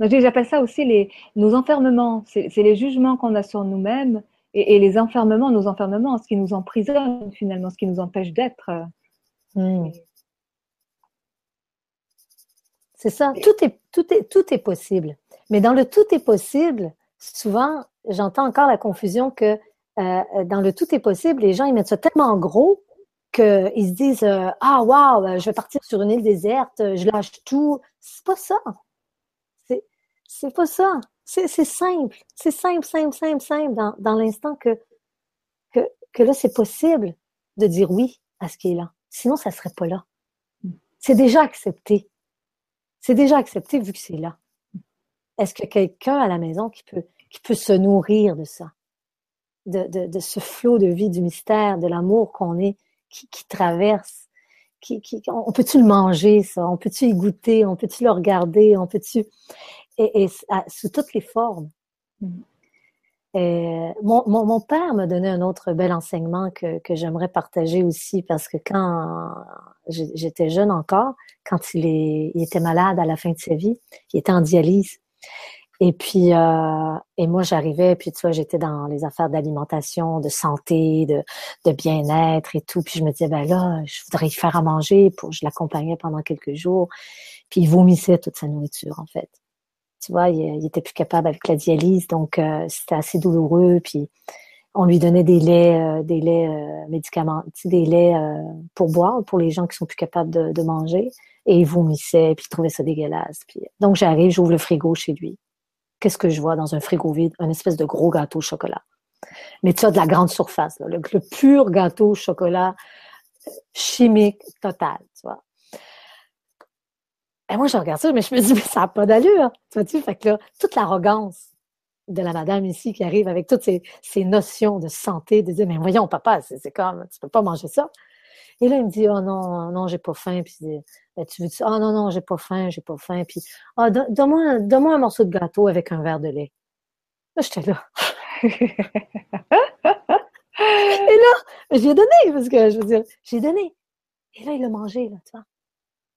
J'appelle ça aussi les, nos enfermements. C'est les jugements qu'on a sur nous-mêmes et, les enfermements, nos enfermements, ce qui nous emprisonne finalement, ce qui nous empêche d'être. Mm. C'est ça. Tout est, tout, est, tout est possible. Mais dans le tout est possible, souvent, j'entends encore la confusion que euh, dans le tout est possible, les gens ils mettent ça tellement gros qu'ils se disent euh, ah waouh, euh, je vais partir sur une île déserte, je lâche tout. C'est pas ça. C'est c'est pas ça. C'est simple. C'est simple, simple, simple, simple dans, dans l'instant que, que que là c'est possible de dire oui à ce qui est là. Sinon ça serait pas là. C'est déjà accepté. C'est déjà accepté vu que c'est là. Est-ce qu'il y a quelqu'un à la maison qui peut, qui peut se nourrir de ça, de, de, de ce flot de vie, du mystère, de l'amour qu'on est, qui, qui traverse? Qui, qui, on peut-tu le manger, ça? On peut-tu y goûter? On peut-tu le regarder? On peut-tu... Et, et sous toutes les formes. Mm. Et mon, mon, mon, père m'a donné un autre bel enseignement que, que j'aimerais partager aussi parce que quand j'étais jeune encore, quand il, est, il était malade à la fin de sa vie, il était en dialyse. Et puis, euh, et moi, j'arrivais, puis tu vois, j'étais dans les affaires d'alimentation, de santé, de, de bien-être et tout. Puis je me disais, ben là, je voudrais y faire à manger pour, je l'accompagnais pendant quelques jours. Puis il vomissait toute sa nourriture, en fait. Tu vois, il, était plus capable avec la dialyse, donc euh, c'était assez douloureux. Puis on lui donnait des laits, euh, des laits euh, médicaments, des laits euh, pour boire pour les gens qui sont plus capables de, de manger. Et il vomissait, puis il trouvait ça dégueulasse. Puis, donc j'arrive, j'ouvre le frigo chez lui qu'est-ce que je vois dans un frigo vide? Un espèce de gros gâteau au chocolat. Mais tu as de la grande surface, le, pur gâteau au chocolat chimique total, tu vois. Et moi, je regarde ça, mais je me dis, mais ça n'a pas d'allure. Tu vois, tu fait que là, toute l'arrogance de la madame ici qui arrive avec toutes ces, notions de santé, de dire, mais voyons, papa, c'est comme, tu peux pas manger ça. Et là, il me dit, oh non, non, j'ai pas faim. Puis ben, tu veux dire, ah non, non, j'ai pas faim, j'ai pas faim. Puis, ah, donne-moi, donne-moi un morceau de gâteau avec un verre de lait. Là, j'étais là. Et là, j'ai donné, parce que je veux dire, j'ai donné. Et là, il a mangé, là, tu vois.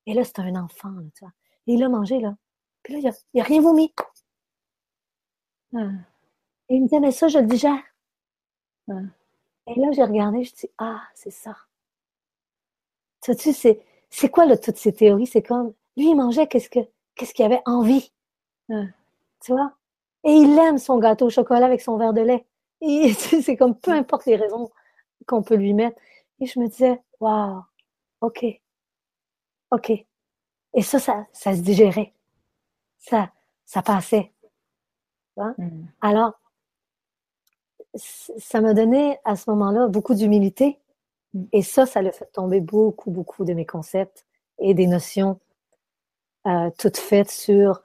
Et là, c'était un enfant, là, tu vois. Et il a mangé, là. Puis là, il a, rien vomi. Et il me dit, mais ça, je le digère. Et là, j'ai regardé, je dis, ah, c'est ça. Tu c'est quoi là, toutes ces théories? C'est comme, lui, il mangeait qu'est-ce que qu'est-ce qu'il avait envie? Tu vois? Et il aime son gâteau au chocolat avec son verre de lait. Et c'est comme peu importe les raisons qu'on peut lui mettre. Et je me disais, waouh, ok, ok. Et ça, ça, ça se digérait. Ça, ça passait. Hein? Mm. Alors, ça me donnait à ce moment-là beaucoup d'humilité et ça, ça le fait tomber beaucoup, beaucoup de mes concepts et des notions euh, toutes faites sur.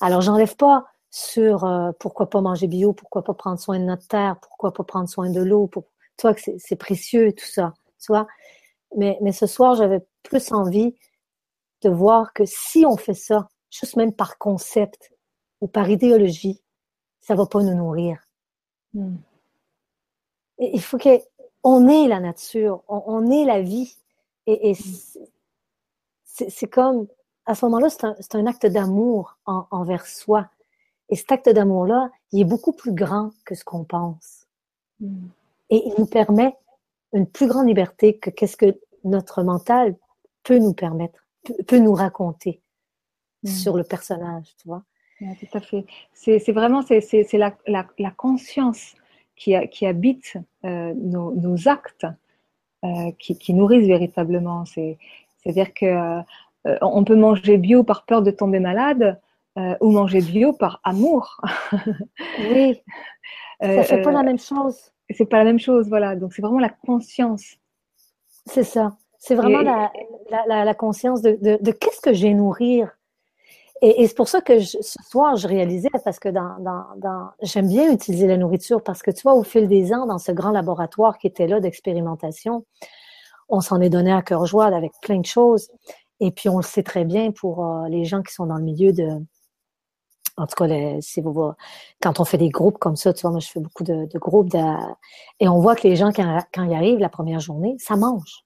Alors, j'enlève pas sur euh, pourquoi pas manger bio, pourquoi pas prendre soin de notre terre, pourquoi pas prendre soin de l'eau, pour toi que c'est précieux tout ça, tu vois. Mais, mais ce soir, j'avais plus envie de voir que si on fait ça, juste même par concept ou par idéologie, ça va pas nous nourrir. Hmm. il faut que on est la nature, on, est la vie. Et, mm. c'est comme, à ce moment-là, c'est un, acte d'amour envers soi. Et cet acte d'amour-là, il est beaucoup plus grand que ce qu'on pense. Mm. Et il nous permet une plus grande liberté que qu'est-ce que notre mental peut nous permettre, peut, nous raconter mm. sur le personnage, tu vois. tout à fait. C'est vraiment c'est la, la, conscience qui, qui habite euh, nos, actes, euh, qui, qui, nourrissent véritablement. C'est-à-dire que euh, on peut manger bio par peur de tomber malade ou manger bio par amour. oui. Ça fait pas la même chose. C'est pas la même chose, voilà. Donc c'est vraiment la conscience. C'est ça. C'est vraiment la, la, la, conscience de, de, de qu'est-ce que j'ai nourrir et, c'est pour ça que ce soir, je réalisais, parce que dans, dans, dans j'aime bien utiliser la nourriture, parce que tu vois, au fil des ans, dans ce grand laboratoire qui était là d'expérimentation, on s'en est donné à cœur joie avec plein de choses. Et puis, on le sait très bien pour euh, les gens qui sont dans le milieu de... En tout cas, si vous quand on fait des groupes comme ça, tu vois, moi, je fais beaucoup de, groupes, et on voit que les gens, quand ils arrivent la première journée, ça mange.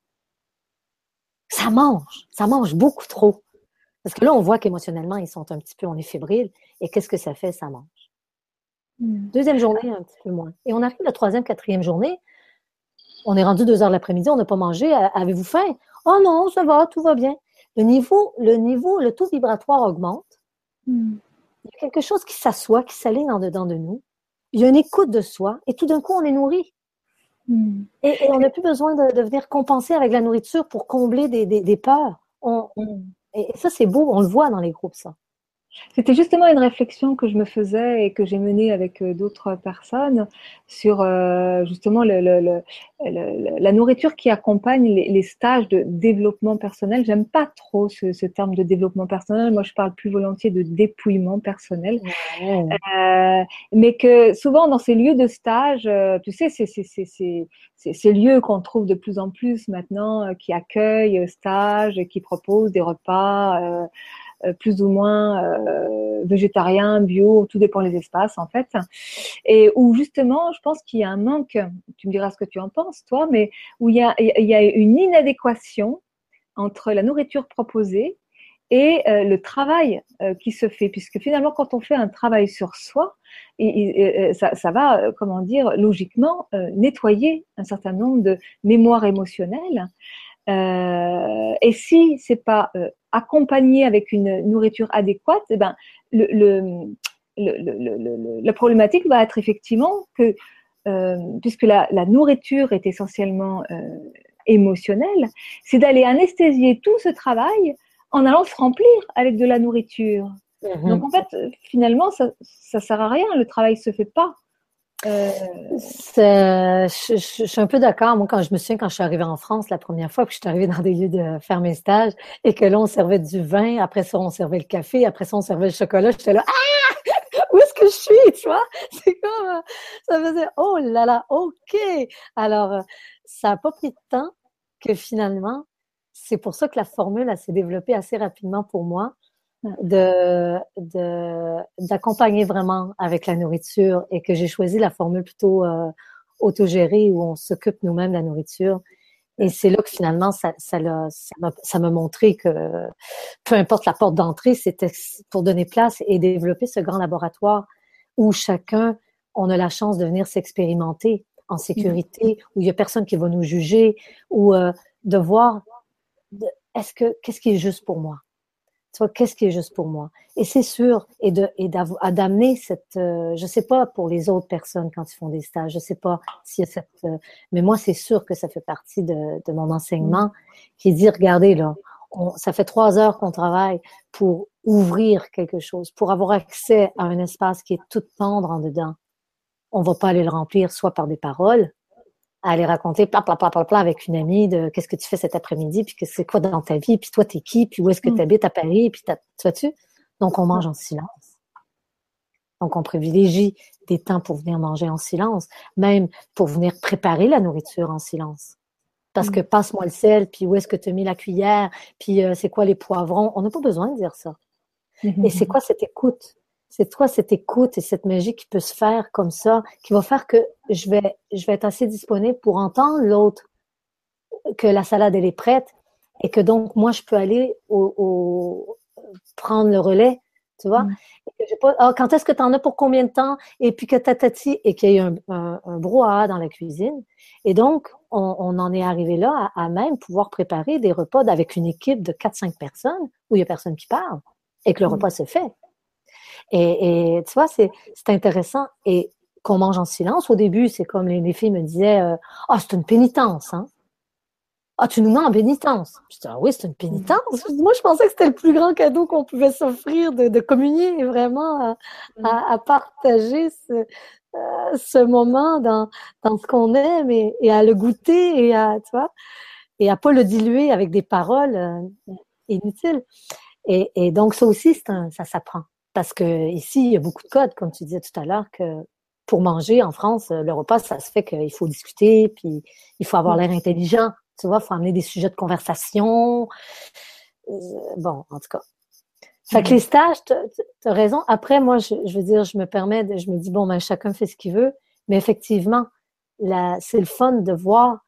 Ça mange. Ça mange beaucoup trop. Parce que là, on voit qu'émotionnellement, ils sont un petit peu, on est fébrile. Et qu'est-ce que ça fait? Ça mange. Hmm. Deuxième journée, un petit peu moins. Et on arrive la troisième, quatrième journée. On est rendu deux heures l'après-midi, on n'a pas mangé. Avez-vous faim? Oh non, ça va, tout va bien. Le niveau, le niveau, le taux vibratoire augmente. Hmm. Il y a quelque chose qui s'assoit, qui s'aligne en dedans de nous. Il y a une écoute de soi et tout d'un coup, on est nourri. Hmm. Et, on n'a plus besoin de, venir compenser avec la nourriture pour combler des, des, des peurs. On, et ça, c'est beau, on le voit dans les groupes, ça. C'était justement une réflexion que je me faisais et que j'ai menée avec euh, d'autres personnes sur euh, justement le, la nourriture qui accompagne les, stages de développement personnel. J'aime pas trop ce, terme de développement personnel. Moi, je parle plus volontiers de dépouillement personnel. Euh, mais que souvent dans ces lieux de stage, tu sais, c'est ces lieux qu'on trouve de plus en plus maintenant, qui accueillent stages, qui proposent des repas. Euh, plus ou moins euh, végétarien, bio, tout dépend des espaces en fait. Et où justement, je pense qu'il y a un manque, tu me diras ce que tu en penses toi, mais où il y a, il y a une inadéquation entre la nourriture proposée et le travail qui se fait, puisque finalement, quand on fait un travail sur soi, ça, va, comment dire, logiquement nettoyer un certain nombre de mémoires émotionnelles. et si c'est pas accompagné avec une nourriture adéquate, eh ben, le, le, le, la problématique va être effectivement que, euh, puisque la, la, nourriture est essentiellement euh, émotionnelle, c'est d'aller anesthésier tout ce travail en allant se remplir avec de la nourriture. Mhm. Donc en fait, finalement, ça ne sert à rien, le travail ne se fait pas. Euh... Je, je, suis un peu d'accord. Moi, quand je me souviens, quand je suis arrivée en France la première fois, que je suis arrivée dans des lieux de faire mes stages, et que là, on servait du vin, après ça, on servait le café, après ça, on servait le chocolat, j'étais là, ah! Où est-ce que je suis, tu vois? C'est comme, euh, ça faisait, oh là là, ok! Alors, euh, ça n'a pas pris de temps que finalement, c'est pour ça que la formule, s'est développée assez rapidement pour moi de d'accompagner vraiment avec la nourriture et que j'ai choisi la formule plutôt euh, autogérée où on s'occupe nous-mêmes de la nourriture. Et c'est là que finalement, ça, ça, ça m'a montré que peu importe la porte d'entrée, c'était pour donner place et développer ce grand laboratoire où chacun, on a la chance de venir s'expérimenter en sécurité, où il y a personne qui va nous juger, ou euh, de voir est-ce que qu'est-ce qui est juste pour moi? Qu'est-ce qui est juste pour moi? Et c'est sûr, et de et d'amener cette, euh, je sais pas pour les autres personnes quand ils font des stages, je sais pas s'il y a cette, euh, mais moi c'est sûr que ça fait partie de, de mon enseignement qui dit regardez là, on, ça fait trois heures qu'on travaille pour ouvrir quelque chose, pour avoir accès à un espace qui est tout tendre en dedans. On va pas aller le remplir soit par des paroles, à aller raconter pla, pla, pla, pla, avec une amie de qu'est-ce que tu fais cet après-midi, puis que c'est quoi dans ta vie, puis toi t'es qui, puis où est-ce que mm. tu habites à Paris, puis tu vois-tu? Donc on mange en silence. Donc on privilégie des temps pour venir manger en silence, même pour venir préparer la nourriture en silence. Parce que mm. passe-moi le sel, puis où est-ce que tu as mis la cuillère, puis euh, c'est quoi les poivrons? On n'a pas besoin de dire ça. Mm-hmm. Et c'est quoi cette écoute? C'est toi cette écoute et cette magie qui peut se faire comme ça, qui va faire que je vais, je vais être assez disponible pour entendre l'autre, que la salade elle est prête et que donc moi je peux aller au, prendre le relais, tu vois? Mm. pas, ah, quand est-ce que tu en as pour combien de temps? Et puis que tatati et qu'il y ait un, un, un, brouhaha dans la cuisine. Et donc on, on en est arrivé là à, à, même pouvoir préparer des repas avec une équipe de 4-5 personnes où il y a personne qui parle et que le mm. repas se fait. Et, et tu vois, c'est intéressant. Et qu'on mange en silence, au début, c'est comme les, les, filles me disaient euh, Ah, oh, c'est une pénitence, hein? Ah, tu nous mets en pénitence. Je dis, ah oui, c'est une pénitence. Moi, je pensais que c'était le plus grand cadeau qu'on pouvait s'offrir de, de, communier vraiment à, à, à partager ce, euh, ce moment dans, dans ce qu'on aime et, et, à le goûter et à, tu vois, et à pas le diluer avec des paroles euh, inutiles. Et, et, donc, ça aussi, un, ça s'apprend. Parce que ici, il y a beaucoup de codes, comme tu disais tout à l'heure, que pour manger en France, le repas, ça se fait qu'il faut discuter, puis il faut avoir l'air intelligent. Tu vois, il faut amener des sujets de conversation. Euh, bon, en tout cas. Fait que les stages, tu as raison. Après, moi, je, veux dire, je me permets, de, je me dis, bon, ben, chacun fait ce qu'il veut. Mais effectivement, c'est le fun de voir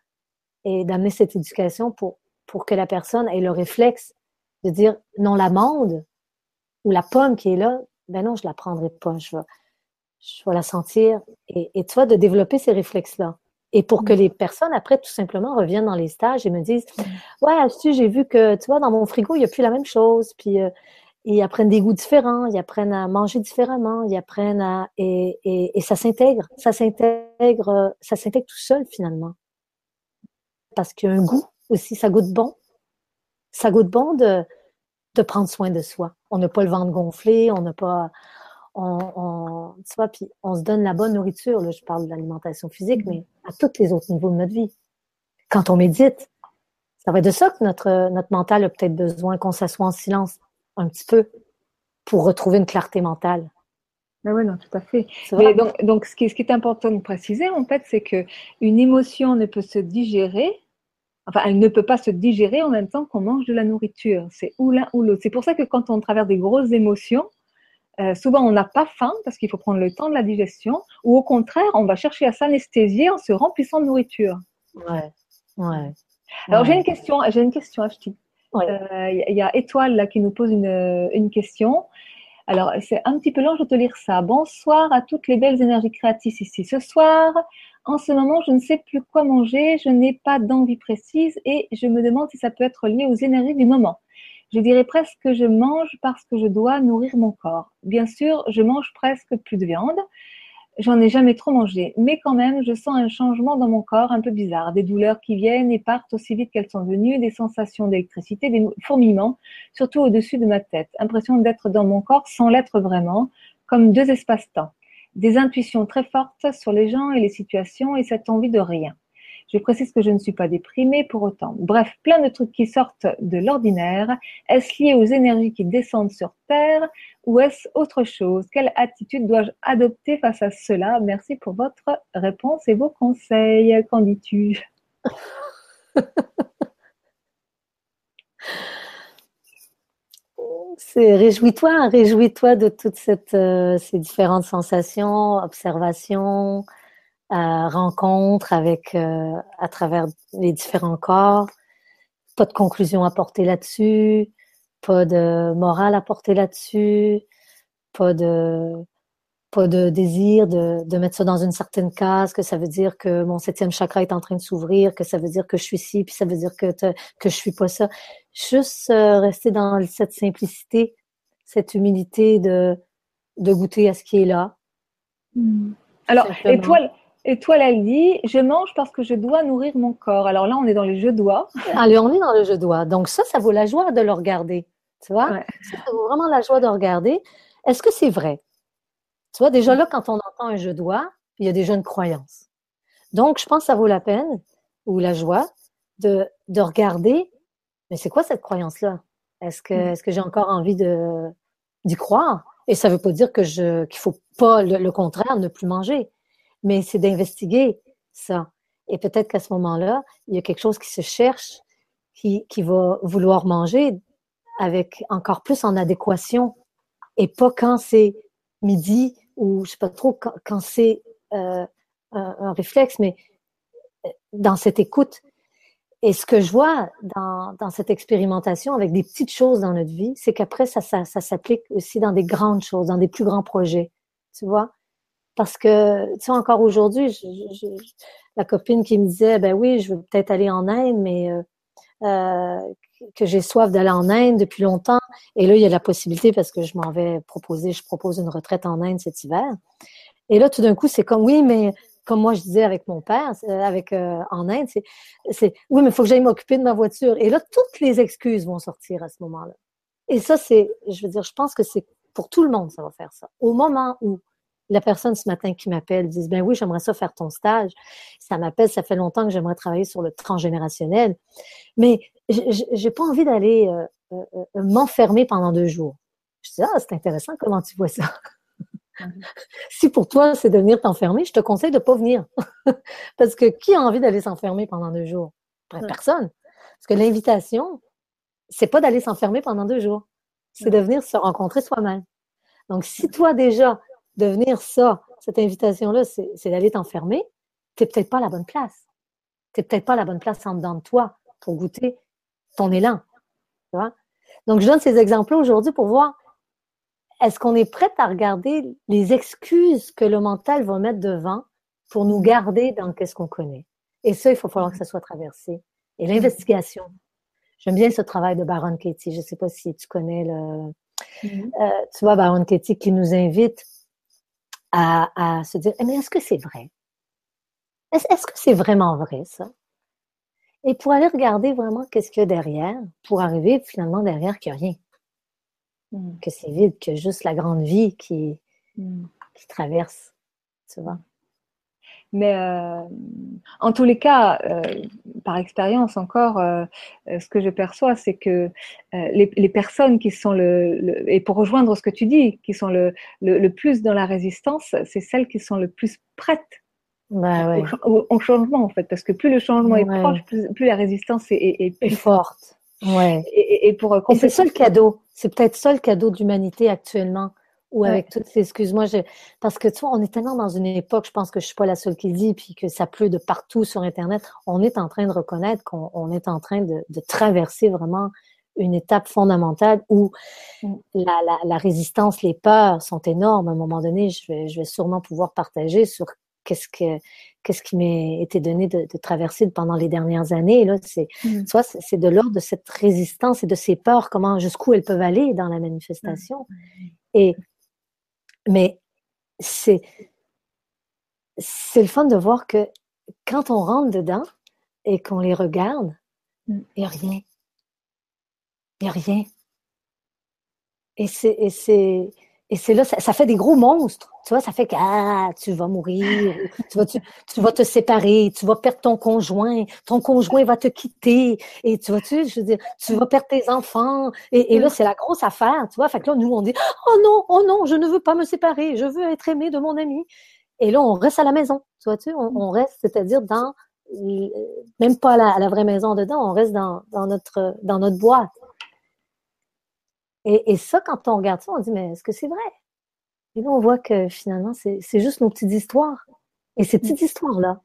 et d'amener cette éducation pour, pour que la personne ait le réflexe de dire, non, l'amende, ou la pomme qui est là, ben non, je la prendrai pas. Je vais, je vais la sentir. Et, et toi, de développer ces réflexes-là. Et pour que mm. les personnes, après, tout simplement, reviennent dans les stages et me disent, mm. ouais, tu j'ai vu que, tu vois, dans mon frigo, il n'y a plus la même chose. Puis, euh, ils apprennent des goûts différents, ils apprennent à manger différemment, ils apprennent à, et, et, et ça s'intègre. Ça s'intègre, ça s'intègre tout seul, finalement. Parce qu'il y a un goût aussi, ça goûte bon. Ça goûte bon de, de prendre soin de soi. On n'a pas le ventre gonflé, on n'a pas, on, on, tu vois, puis on se donne la bonne nourriture. Là, je parle de l'alimentation physique, mais à tous les autres niveaux de notre vie. Quand on médite, ça va être de ça que notre notre mental a peut-être besoin qu'on s'assoie en silence un petit peu pour retrouver une clarté mentale. Ben oui, non, tout à fait. Mais donc, donc ce, qui, ce qui est important de préciser, en fait, c'est que une émotion ne peut se digérer enfin, elle ne peut pas se digérer en même temps qu'on mange de la nourriture. C'est ou l'un ou l'autre. C'est pour ça que quand on traverse des grosses émotions, euh, souvent on n'a pas faim parce qu'il faut prendre le temps de la digestion, ou au contraire, on va chercher à s'anesthésier en se remplissant de nourriture. Ouais, ouais. Alors j'ai une question, j'ai une question, Ashti. Il y a Étoile là, qui nous pose une, une question. Alors, c'est un petit peu long, je vais te lire ça. Bonsoir à toutes les belles énergies créatrices ici ce soir. En ce moment, je ne sais plus quoi manger, je n'ai pas d'envie précise et je me demande si ça peut être lié aux énergies du moment. Je dirais presque que je mange parce que je dois nourrir mon corps. Bien sûr, je mange presque plus de viande. J'en ai jamais trop mangé, mais quand même, je sens un changement dans mon corps un peu bizarre. Des douleurs qui viennent et partent aussi vite qu'elles sont venues, des sensations d'électricité, des fourmillements, surtout au-dessus de ma tête. Impression d'être dans mon corps sans l'être vraiment, comme deux espaces-temps des intuitions très fortes sur les gens et les situations et cette envie de rien. Je précise que je ne suis pas déprimée pour autant. Bref, plein de trucs qui sortent de l'ordinaire. Est-ce lié aux énergies qui descendent sur Terre ou est-ce autre chose? Quelle attitude dois-je adopter face à cela? Merci pour votre réponse et vos conseils. Qu'en dis-tu? c'est réjouis-toi, réjouis-toi de toutes cette, euh, ces différentes sensations, observations, euh, rencontres avec euh, à travers les différents corps. Pas de conclusion à porter là-dessus, pas de morale à porter là-dessus, pas de pas de désir de, de, mettre ça dans une certaine case, que ça veut dire que mon septième chakra est en train de s'ouvrir, que ça veut dire que je suis ci, puis ça veut dire que, que je suis pas ça. Juste euh, rester dans cette simplicité, cette humilité de, de goûter à ce qui est là. Hmm. Alors, étoile, étoile, elle dit, je mange parce que je dois nourrir mon corps. Alors là, on est dans le je dois. Allez, on est dans le je dois. Donc ça, ça vaut la joie de le regarder. Tu vois? Ça, ça vaut vraiment la joie de regarder. Est-ce que c'est vrai? Tu vois, déjà là, quand on entend un je dois, il y a déjà une croyance. Donc, je pense que ça vaut la peine, ou la joie, de, de regarder, mais c'est quoi cette croyance-là? Est-ce que, mm. est-ce que j'ai encore envie de, d'y croire? Et ça veut pas dire que je, qu'il faut pas, le, contraire, ne plus manger. Mais c'est d'investiguer ça. Et peut-être qu'à ce moment-là, il y a quelque chose qui se cherche, qui, qui va vouloir manger avec encore plus en adéquation et pas quand c'est midi ou je sais pas trop quand, c'est euh, un, réflexe, mais euh, dans cette écoute. Et ce que je vois dans, dans cette expérimentation avec des petites choses dans notre vie, c'est qu'après, ça, ça, ça s'applique aussi dans des grandes choses, dans des plus grands projets. Tu vois? Parce que, tu sais, encore aujourd'hui, la copine qui me disait, ben oui, je veux peut-être aller en Inde, mais euh, que j'ai soif d'aller en Inde depuis longtemps. Et là, il y a la possibilité parce que je m'en vais proposer, je propose une retraite en Inde cet hiver. Et là, tout d'un coup, c'est comme oui, mais comme moi je disais avec mon père, euh, avec euh, en Inde, c'est oui, mais il faut que j'aille m'occuper de ma voiture. Et là, toutes les excuses vont sortir à ce moment-là. Et ça, c'est, je veux dire, je pense que c'est pour tout le monde, ça va faire ça. Au moment où la personne ce matin qui m'appelle dit ben oui, j'aimerais ça faire ton stage. Ça m'appelle, ça fait longtemps que j'aimerais travailler sur le transgénérationnel, mais j'ai pas envie d'aller euh, euh, euh, m'enfermer pendant deux jours. Je dis ah c'est intéressant comment tu vois ça. si pour toi c'est de venir t'enfermer, je te conseille de pas venir parce que qui a envie d'aller s'enfermer pendant deux jours? Personne. Parce que l'invitation, c'est pas d'aller s'enfermer pendant deux jours, c'est de venir se rencontrer soi-même. Donc si toi déjà devenir ça, cette invitation-là, c'est d'aller t'enfermer, tu n'es peut-être pas à la bonne place. Tu n'es peut-être pas à la bonne place en dedans de toi pour goûter ton élan. Tu vois? Donc, je donne ces exemples aujourd'hui pour voir est-ce qu'on est prêt à regarder les excuses que le mental va mettre devant pour nous garder dans qu'est-ce qu'on connaît? Et ça, il faut falloir que ça soit traversé. Et l'investigation. J'aime bien ce travail de Baron Katie. Je ne sais pas si tu connais le. Mm-hmm. Euh, tu vois, Baron Katie qui nous invite à, se dire, mais est-ce que c'est vrai? Est-ce que c'est vraiment vrai, ça? Et pour aller regarder vraiment qu'est-ce qu'il y a derrière, pour arriver finalement derrière qu'il n'y a rien. Hmm. Que c'est vide, que juste la grande vie qui, hmm. qui traverse, tu vois? Mais euh, en tous les cas, euh, par expérience encore, euh, ce que je perçois, c'est que les, les, personnes qui sont le, et pour rejoindre ce que tu dis, qui sont le, le, plus dans la résistance, c'est celles qui sont le plus prêtes bah, au, changement en fait, parce que plus le changement est proche, plus, plus, la résistance est, est, plus forte. Ouais. Et, et, pour c'est ça le cadeau. C'est peut-être ça le cadeau d'humanité actuellement ou avec toutes ces excuses-moi, parce que tu vois, on est tellement dans une époque, je pense que je suis pas la seule qui le dit, puis que ça pleut de partout sur Internet. On est en train de reconnaître qu'on est en train de, de, traverser vraiment une étape fondamentale où mm. la, résistance, les peurs sont énormes. À un moment donné, je vais, je vais sûrement pouvoir partager sur qu'est-ce que qu'est-ce qui m'est été donné de, traverser pendant les dernières années. Là, c'est mm. soit c'est de l'ordre de cette résistance et de ces peurs, comment jusqu'où elles peuvent aller dans la manifestation. Mm. Et mais c'est c'est le fun de voir que quand on rentre dedans et qu'on les regarde, il n'y a rien. Il n'y a rien. Et c'est, et c'est, et c'est là, ça, fait des gros monstres. Tu vois, ça fait que ah, tu vas mourir, tu vas, tu, vas te séparer, tu vas perdre ton conjoint, ton conjoint va te quitter, et tu vois, tu, je veux dire, tu vas perdre tes enfants. Et, et là, c'est la grosse affaire, tu vois. Fait que là, nous, on dit, oh non, oh non, je ne veux pas me séparer, je veux être aimé de mon ami. Et là, on reste à la maison, tu vois-tu, on, on reste, c'est-à-dire dans, même pas à la, vraie maison dedans, on reste dans, dans, notre, dans notre boîte. Et, et, ça, quand on regarde ça, on dit, mais est-ce que c'est vrai? Et là, on voit que finalement, c'est juste nos petites histoires. Et ces petites histoires-là,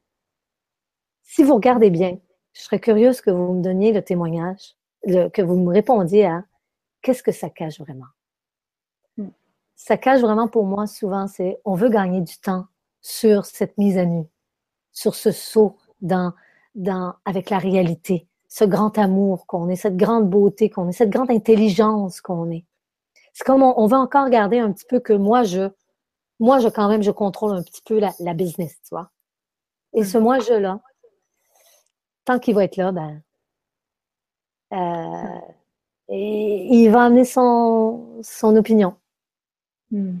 si vous regardez bien, je serais curieuse que vous me donniez le témoignage, que vous me répondiez à qu'est-ce que ça cache vraiment? Hmm. Ça cache vraiment pour moi souvent, c'est on veut gagner du temps sur cette mise à nu, sur ce saut dans, dans, avec la réalité, ce grand amour qu'on est, cette grande beauté qu'on est, cette grande intelligence qu'on est. C'est comme on, va encore garder un petit peu que moi, je, moi, je quand même, je contrôle un petit peu la, la business, tu vois. Et ce moi-je-là, tant qu'il va être là, ben, euh, et il va amener son, son opinion. Mm.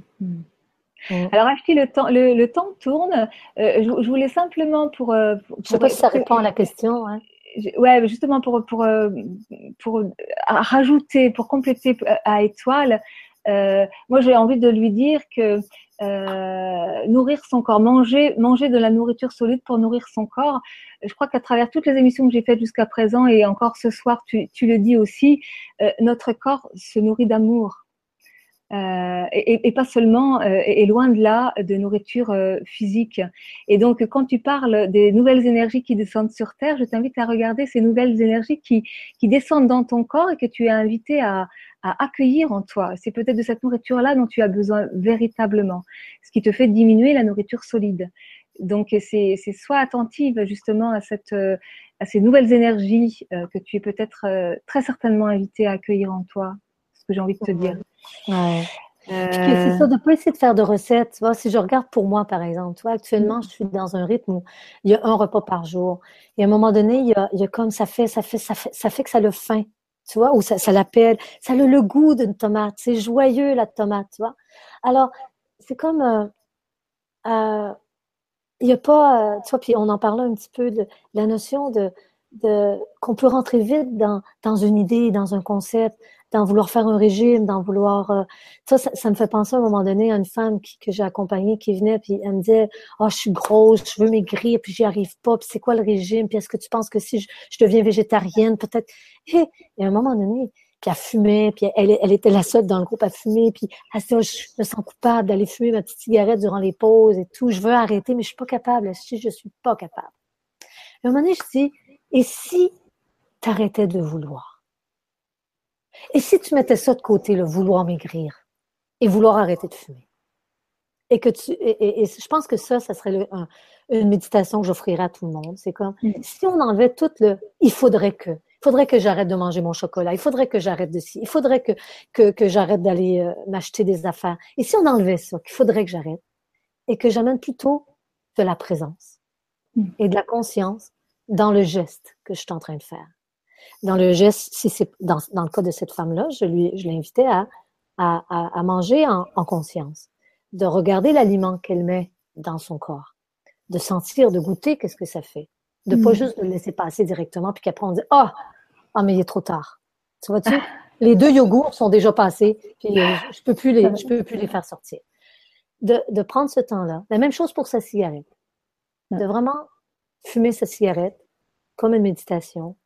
Alors, Achti, le temps, le, temps tourne. Euh, je, voulais simplement pour. Euh, je ne sais pas si ça répond à la question. Hein. Ouais, justement pour, pour, euh, pour rajouter, pour compléter à Étoile, moi j'ai envie de lui dire que nourrir son corps, manger, manger de la nourriture solide pour nourrir son corps. Je crois qu'à travers toutes les émissions que j'ai faites jusqu'à présent et encore ce soir, tu le dis aussi, notre corps se nourrit d'amour. Euh, et, pas seulement, euh, et loin de là, de nourriture euh, physique. Et donc, quand tu parles des nouvelles énergies qui descendent sur Terre, je t'invite à regarder ces nouvelles énergies qui, qui descendent dans ton corps et que tu es invité à, accueillir en toi. C'est peut-être de cette nourriture-là dont tu as besoin véritablement, ce qui te fait diminuer la nourriture solide. Donc, c'est soit attentive justement à, cette, à ces nouvelles énergies que tu es peut-être très certainement invité à accueillir en toi, que j'ai envie de te dire. Ouais. C'est ça, de ne pas essayer de faire de recettes. Tu vois, si je regarde pour moi, par exemple, tu vois, actuellement, je suis dans un rythme où il y a un repas par jour. Et à un moment donné, il y a, il y a comme ça fait, ça fait, ça fait, ça fait que ça le faim. Tu vois, ou ça, ça l'appelle, ça a le, goût d'une tomate. C'est joyeux, la tomate, tu vois. Alors, c'est comme, euh, euh, il n'y a pas, euh, tu vois, puis on en parlait un petit peu de la notion de, de qu'on peut rentrer vite dans, dans une idée, dans un concept d'en vouloir faire un régime, d'en vouloir. Euh, ça, ça, me fait penser à un moment donné à une femme que j'ai accompagnée qui venait, puis elle me disait Oh, je suis grosse, je veux maigrir, puis j'y arrive pas, puis c'est quoi le régime, puis est-ce que tu penses que si je, deviens végétarienne, peut-être? Et, à un moment donné, puis elle fumait, puis elle, était la seule dans le groupe à fumer, puis elle se oh, Je me sens coupable d'aller fumer ma petite cigarette durant les pauses et tout, je veux arrêter, mais je suis pas capable, si je suis pas capable. à un moment donné, je dis Et si tu de vouloir et si tu mettais ça de côté, le vouloir maigrir et vouloir arrêter de fumer? Et que tu, et, je pense que ça, ça serait une méditation que j'offrirais à tout le monde. C'est comme, mm. si on enlevait tout le, il faudrait que, il faudrait que j'arrête de manger mon chocolat, il faudrait que j'arrête de ci, il faudrait que, que, que j'arrête d'aller euh, m'acheter des affaires. Et si on enlevait ça, qu'il faudrait que j'arrête, et que j'amène plutôt de la présence mm. et de la conscience dans le geste que je suis en train de faire dans le geste, si c'est dans, dans, le cas de cette femme-là, je lui, je l'invitais à, à, à, manger en, en, conscience, de regarder l'aliment qu'elle met dans son corps, de sentir, de goûter qu'est-ce que ça fait, de pas mm. juste le laisser passer directement puis qu'après on dit ah oh, mais il est trop tard. Tu vois-tu? Les deux yogourts sont déjà passés puis euh, je peux plus les je peux plus les faire sortir. De, de prendre ce temps-là. La même chose pour sa cigarette. De vraiment fumer sa cigarette comme une méditation,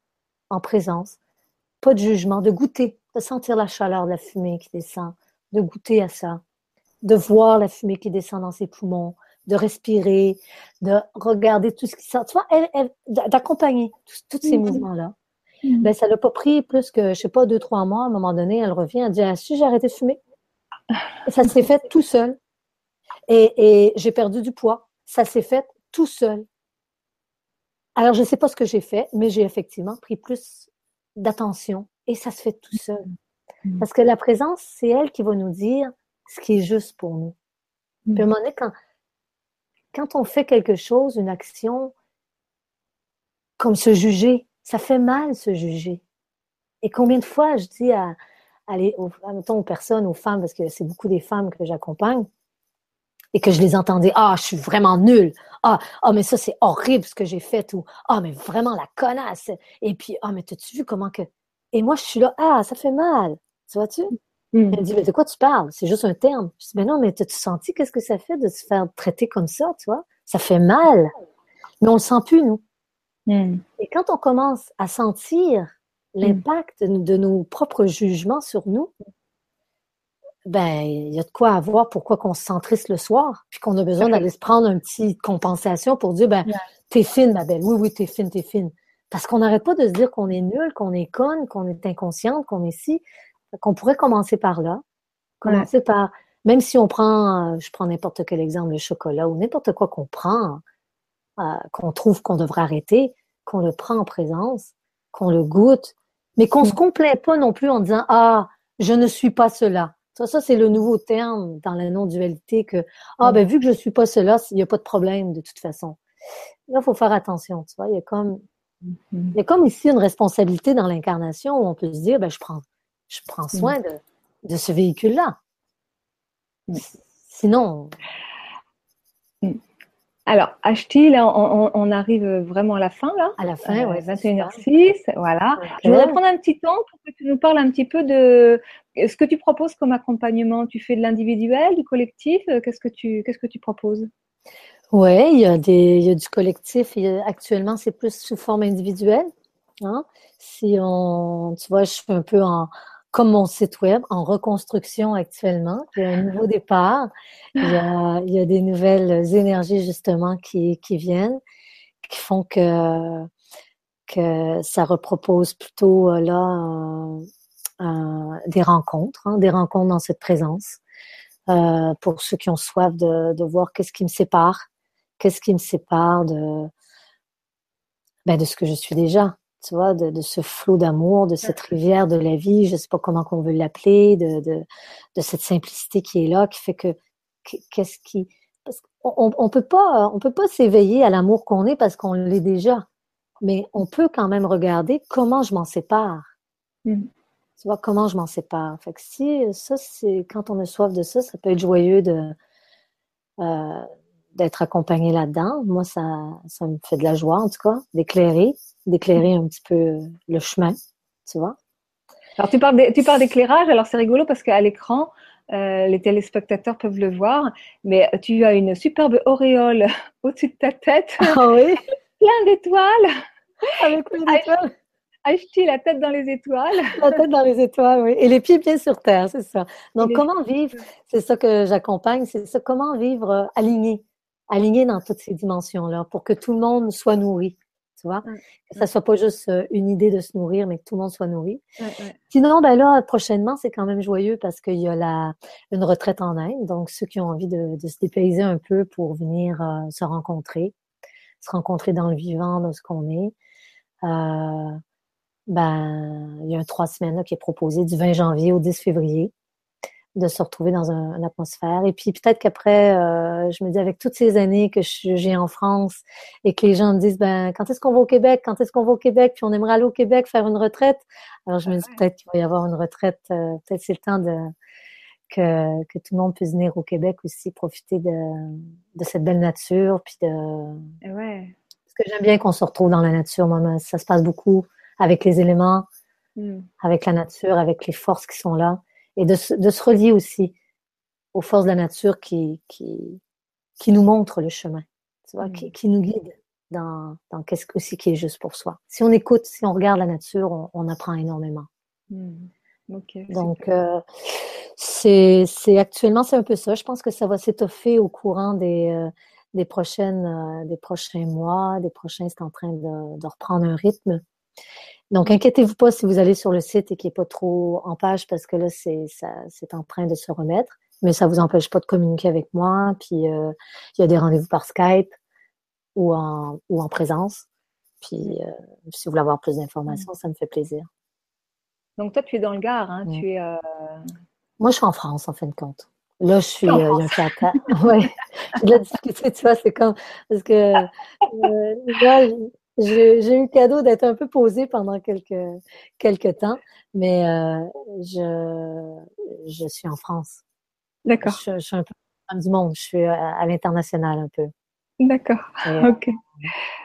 en présence, pas de jugement, de goûter, de sentir la chaleur de la fumée qui descend, de goûter à ça, de voir la fumée qui descend dans ses poumons, de respirer, de regarder tout ce qui sort. Tu vois, d'accompagner tous ces mhm. mouvements-là. Mm. Ben, ça l'a pas pris plus que, je sais pas, deux, trois mois. À un moment donné, elle revient, elle dit, ah, si j'ai arrêté de fumer. ça s'est fait tout seul. Et, et j'ai perdu du poids. Ça s'est fait tout seul. Alors, je ne sais pas ce que j'ai fait, mais j'ai effectivement pris plus d'attention et ça se fait tout seul. Mm. Parce que la présence, c'est elle qui va nous dire ce qui est juste pour nous. Puis à un mm. moment donné, quand, quand on fait quelque chose, une action, comme se juger, ça fait mal se juger. Et combien de fois je dis à, aller aux, aux personnes, aux femmes, parce que c'est beaucoup des femmes que j'accompagne, et que je les entendais, ah, je suis vraiment nulle. Ah, ah, mais ça, c'est horrible ce que j'ai fait. Ou, ah, mais vraiment la connasse. Et puis, ah, mais t'as-tu vu comment que. Et moi, je suis là, ah, ça fait mal. Tu vois-tu? Mm. Elle me dit, mais de quoi tu parles? C'est juste un terme. Je dis, mais non, mais t'as-tu senti qu'est-ce que ça fait de se faire traiter comme ça, tu vois? Ça fait mal. Mais on le sent plus, nous. Mm. Et quand on commence à sentir l'impact de nos propres jugements sur nous, ben, il y a de quoi avoir pourquoi qu'on se sent triste le soir, puis qu'on a besoin d'aller se prendre une petite compensation pour dire, ben, t'es fine, ma belle. Oui, oui, t'es fine, t'es fine. Parce qu'on n'arrête pas de se dire qu'on est nul, qu'on est conne, qu'on est inconsciente, qu'on est si. Qu'on pourrait commencer par là. Commencer par, même si on prend, je prends n'importe quel exemple, le chocolat ou n'importe quoi qu'on prend, euh, qu'on trouve qu'on devrait arrêter, qu'on le prend en présence, qu'on le goûte, mais qu'on se complaît pas non plus en disant, ah, je ne suis pas cela. Ça, ça c'est le nouveau terme dans la non-dualité que, ah, ben, vu que je suis pas cela, il n'y a pas de problème de toute façon. Là, il faut faire attention, tu vois. Il y a comme, mm-hmm. il y a comme ici une responsabilité dans l'incarnation où on peut se dire, ben, je prends, je prends mm. soin de, de ce véhicule-là. Mm. Sinon. Mm. Alors, Ashti, là, on, arrive vraiment à la fin, là. À la fin, oui. 21h06, voilà. Je voudrais prendre un petit temps pour que tu nous parles un petit peu de ce que tu proposes comme accompagnement. Tu fais de l'individuel, du collectif? Qu'est-ce que tu, qu'est-ce que tu proposes? Oui, il y, a y a du collectif. actuellement, c'est plus sous forme individuelle. Hein. Si on, tu vois, je suis un peu en, comme mon site web, en reconstruction actuellement. Il y a un nouveau départ. Il y a, y a des nouvelles énergies justement qui, qui viennent, qui font que, que ça repropose plutôt euh, là euh, des rencontres, hein, des rencontres dans cette présence. Euh, pour ceux qui ont soif de, de voir qu'est-ce qui me sépare, qu'est-ce qui me sépare de, ben, de ce que je suis déjà tu vois, de, de ce flot d'amour, de cette rivière de la vie, je sais pas comment qu'on veut l'appeler, de, de, de, cette simplicité qui est là, qui fait que qu'est-ce qui, parce on, on peut pas, on peut pas s'éveiller à l'amour qu'on est parce qu'on l'est déjà, mais on peut quand même regarder comment je m'en sépare. Mmh. Tu vois comment je m'en sépare? Fait que si ça, c'est quand on a soif de ça, ça peut être joyeux de euh, d'être accompagné là-dedans. Moi, ça, ça me fait de la joie, en tout cas, d'éclairer, d'éclairer un petit peu le chemin, tu vois. Alors, tu parles, d'éclairage, alors c'est rigolo parce qu'à l'écran, euh, les téléspectateurs peuvent le voir, mais tu as une superbe auréole au-dessus de ta tête. Ah oui? Plein d'étoiles. Avec plein d'étoiles. Acheter la tête dans les étoiles. La tête dans les étoiles, oui. Et les pieds bien sur terre, c'est ça. Donc, comment vivre, c'est ça que j'accompagne, c'est ça, comment vivre euh, aligné aligné dans toutes ces dimensions-là pour que tout le monde soit nourri. Tu vois? Que ça soit pas juste euh, une idée de se nourrir, mais que tout le monde soit nourri. Sinon, ben là, prochainement, c'est quand même joyeux parce qu'il y a la, une retraite en Inde. Donc, ceux qui ont envie de, de se dépayser un peu pour venir euh, se rencontrer, se rencontrer dans le vivant, dans ce qu'on est. Euh, ben, il y a un trois semaines là, qui est proposé du 20 janvier au 10 février de se retrouver dans un, une atmosphère. Et puis peut-être qu'après, euh, je me dis avec toutes ces années que j'ai en France et que les gens me disent, ben quand est-ce qu'on va au Québec, quand est-ce qu'on va au Québec, puis on aimerait aller au Québec faire une retraite. Alors je me dis peut-être qu'il va y avoir une retraite, euh, peut-être c'est le temps de que, que tout le monde puisse venir au Québec aussi, profiter de, de cette belle nature, puis de. Ouais. Parce que j'aime bien qu'on se retrouve dans la nature. Moi, ça se passe beaucoup avec les éléments, mm. avec la nature, avec les forces qui sont là et de, de, se relier aussi aux forces de la nature qui, qui, qui nous montrent le chemin, tu vois, qui, mm. qui, nous guide dans, dans qu'est-ce aussi qui est juste pour soi. Si on écoute, si on regarde la nature, on, on apprend énormément. Mm. Donc, euh, c'est actuellement, c'est un peu ça. Je pense que ça va s'étoffer au courant des, euh, des, prochaines, euh, des prochains mois, des prochains, c'est en train de, de reprendre un rythme. Donc, inquiétez-vous pas si vous allez sur le site et qu'il n'est pas trop en page parce que là, c'est en train de se remettre. Mais ça vous empêche pas de communiquer avec moi. Puis, euh, il y a des rendez-vous par Skype ou en, ou en présence. Puis, euh, si vous voulez avoir plus d'informations, ça me fait plaisir. Donc, toi, tu es dans le Gard. Hein? Tu es, euh, Moi, je suis en France, en fin de compte. Là, je suis euh, un ouais. J'ai de tu vois, c'est comme. Parce que là, j'ai eu le cadeau d'être un peu posée pendant quelques, quelques temps, mais euh, je, je suis en France. D'accord. Je, suis un peu du monde, je suis à, l'international un peu. D'accord, ok.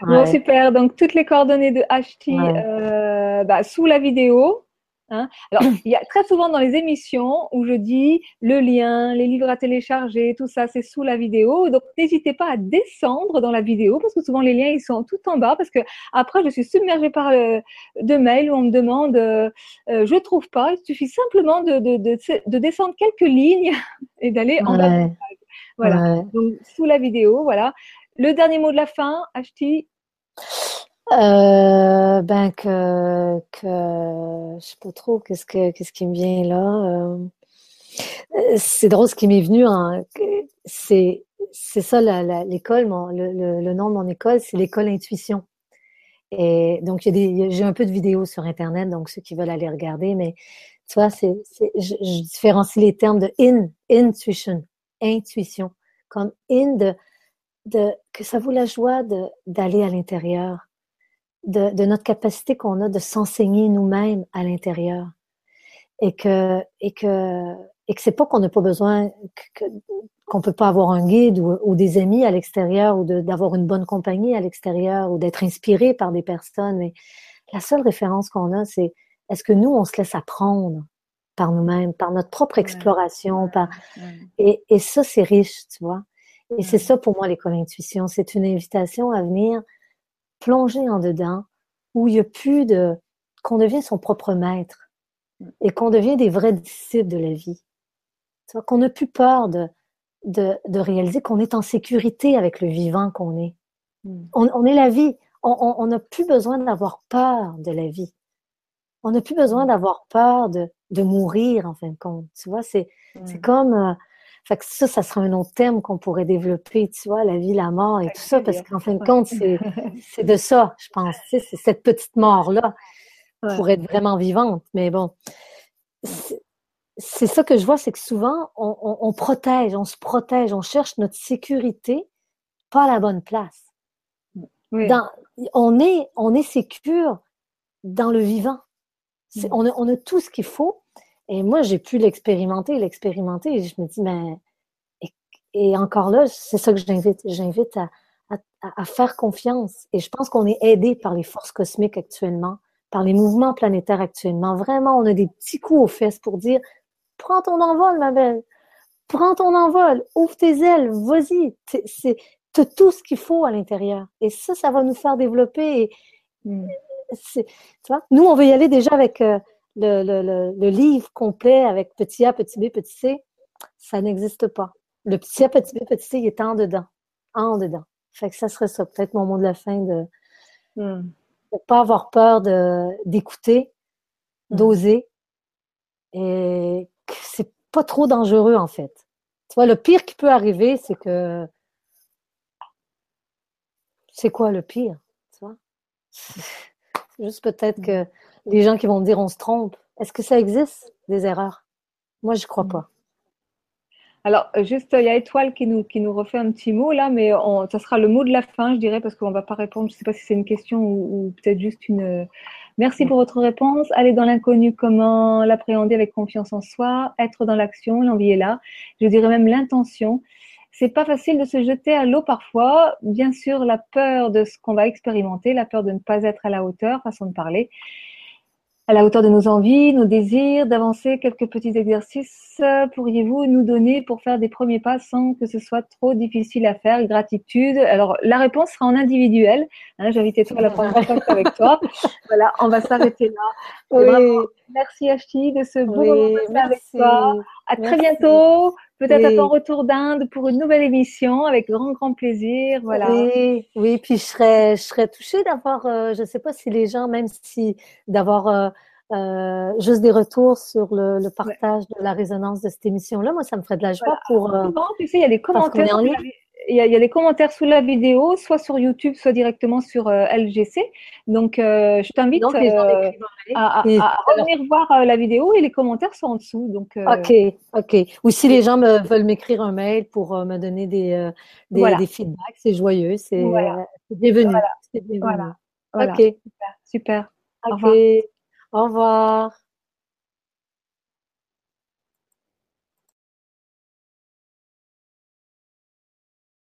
Bon, super. Donc, toutes les coordonnées de HT euh, bah, sous la vidéo. Hein. Alors, il y a très souvent dans les émissions où je dis le lien, les livres à télécharger, tout ça, c'est sous la vidéo. Donc, n'hésitez pas à descendre dans la vidéo parce que souvent les liens ils sont tout en bas parce que après je suis submergée par euh, de mails où on me demande, euh, euh, je trouve pas. Il suffit simplement de, de, de, de descendre quelques lignes et d'aller en bas. Voilà. Donc, sous la vidéo, voilà. Le dernier mot de la fin, Ashti? Euh, ben que, je sais pas trop qu'est-ce que qu'est-ce qui me vient là. Euh, c'est drôle ce qui m'est venu. Hein, c'est c'est ça l'école. Le, le, nom de mon école, c'est l'école intuition. Et donc j'ai un peu de vidéos sur internet, donc ceux qui veulent aller regarder. Mais tu vois, c'est, je, différencie les termes de in, intuition, intuition, comme in de, de que ça vaut la joie d'aller à l'intérieur de, notre capacité qu'on a de s'enseigner nous-mêmes à l'intérieur. Et que, et que, et que c'est pas qu'on n'a pas besoin, qu'on peut pas avoir un guide ou, des amis à l'extérieur ou d'avoir une bonne compagnie à l'extérieur ou d'être inspiré par des personnes. Mais la seule référence qu'on a, c'est est-ce que nous, on se laisse apprendre par nous-mêmes, par notre propre exploration, par Et, et ça, c'est riche, tu vois. Et c'est ça pour moi l'école intuition. C'est une invitation à venir plonger en dedans, où il n'y a plus de... qu'on devient son propre maître et qu'on devient des vrais disciples de la vie. Qu'on n'a plus peur de, de, de réaliser qu'on est en sécurité avec le vivant qu'on est. Mm. On, on, est la vie. On n'a plus besoin d'avoir peur de la vie. On n'a plus besoin d'avoir peur de, de mourir, en fin de compte. Tu vois, c'est c'est comme... Euh, fait que ça, ça sera un autre thème qu'on pourrait développer, tu vois, la vie, la mort et tout ça, parce qu'en fin de compte, c'est de ça, je pense. c'est cette petite mort-là pour être vraiment vivante. Mais bon, c'est ça que je vois, c'est que souvent, on, protège, on se protège, on cherche notre sécurité pas à la bonne place. Dans, on est, on est sécure dans le vivant. Mm. On, a, on a tout ce qu'il faut, et moi, j'ai pu l'expérimenter, l'expérimenter, et je me dis, mais et, encore là, c'est ça que j'invite. J'invite à, à, faire confiance. Et je pense qu'on est aidé par les forces cosmiques actuellement, par les mouvements planétaires actuellement. Vraiment, on a des petits coups aux fesses pour dire, prends ton envol, ma belle. Prends ton envol, ouvre tes ailes, vas-y. C'est, tout ce qu'il faut à l'intérieur. Et ça, ça va nous faire développer. Et, hmm. tu vois, nous, on veut y aller déjà avec euh, le, le, le, livre complet avec petit a, petit b, petit c, ça n'existe pas. Le petit a, petit b, petit c, il est en dedans. En dedans. Fait que ça serait ça, peut-être mon mot de la fin de ne hmm. pas avoir peur d'écouter, hmm. d'oser. Et c'est pas trop dangereux, en fait. Tu vois, le pire qui peut arriver, c'est que. C'est quoi le pire? Tu vois? Juste peut-être que les gens qui vont me dire on se trompe. Est-ce que ça existe, des erreurs? Moi, je crois mm. pas. Alors, juste, il y a Étoile qui nous, qui nous refait un petit mot là, mais on, ça sera le mot de la fin, je dirais, parce qu'on ne va pas répondre. Je ne sais pas si c'est une question ou, peut-être juste une. Merci pour votre réponse. Aller dans l'inconnu, comment l'appréhender avec confiance en soi, être dans l'action, l'envie est là. Je dirais même l'intention. C'est pas facile de se jeter à l'eau parfois. Bien sûr, la peur de ce qu'on va expérimenter, la peur de ne pas être à la hauteur, façon de parler à la hauteur de nos envies, nos désirs, d'avancer quelques petits exercices euh, pourriez-vous nous donner pour faire des premiers pas sans que ce soit trop difficile à faire? Gratitude. Alors, la réponse sera en individuel. Hein, J'invite toi à la première contact avec toi. Voilà, on va s'arrêter là. merci Ashti de ce beau moment avec toi. À très bientôt. Peut-être à ton retour d'Inde pour une nouvelle émission avec grand, grand plaisir. Voilà. Oui, oui, puis je serais, je serais touchée d'avoir, euh, je ne sais pas si les gens, même si d'avoir euh, euh, juste des retours sur le, partage de la résonance de cette émission-là, moi, ça me ferait de la joie pour. non, tu sais, il y a des commentaires il y, a, des commentaires sous la vidéo, soit sur YouTube, soit directement sur euh, LGC. Donc, euh, je t'invite euh, à, revenir voir la vidéo et les commentaires sont en dessous. Donc, ok, ok. Ou si les gens me, veulent m'écrire un mail pour me donner des, des, feedbacks, c'est joyeux, c'est bienvenu. Voilà. Ok. Super. super. Au revoir. Au revoir.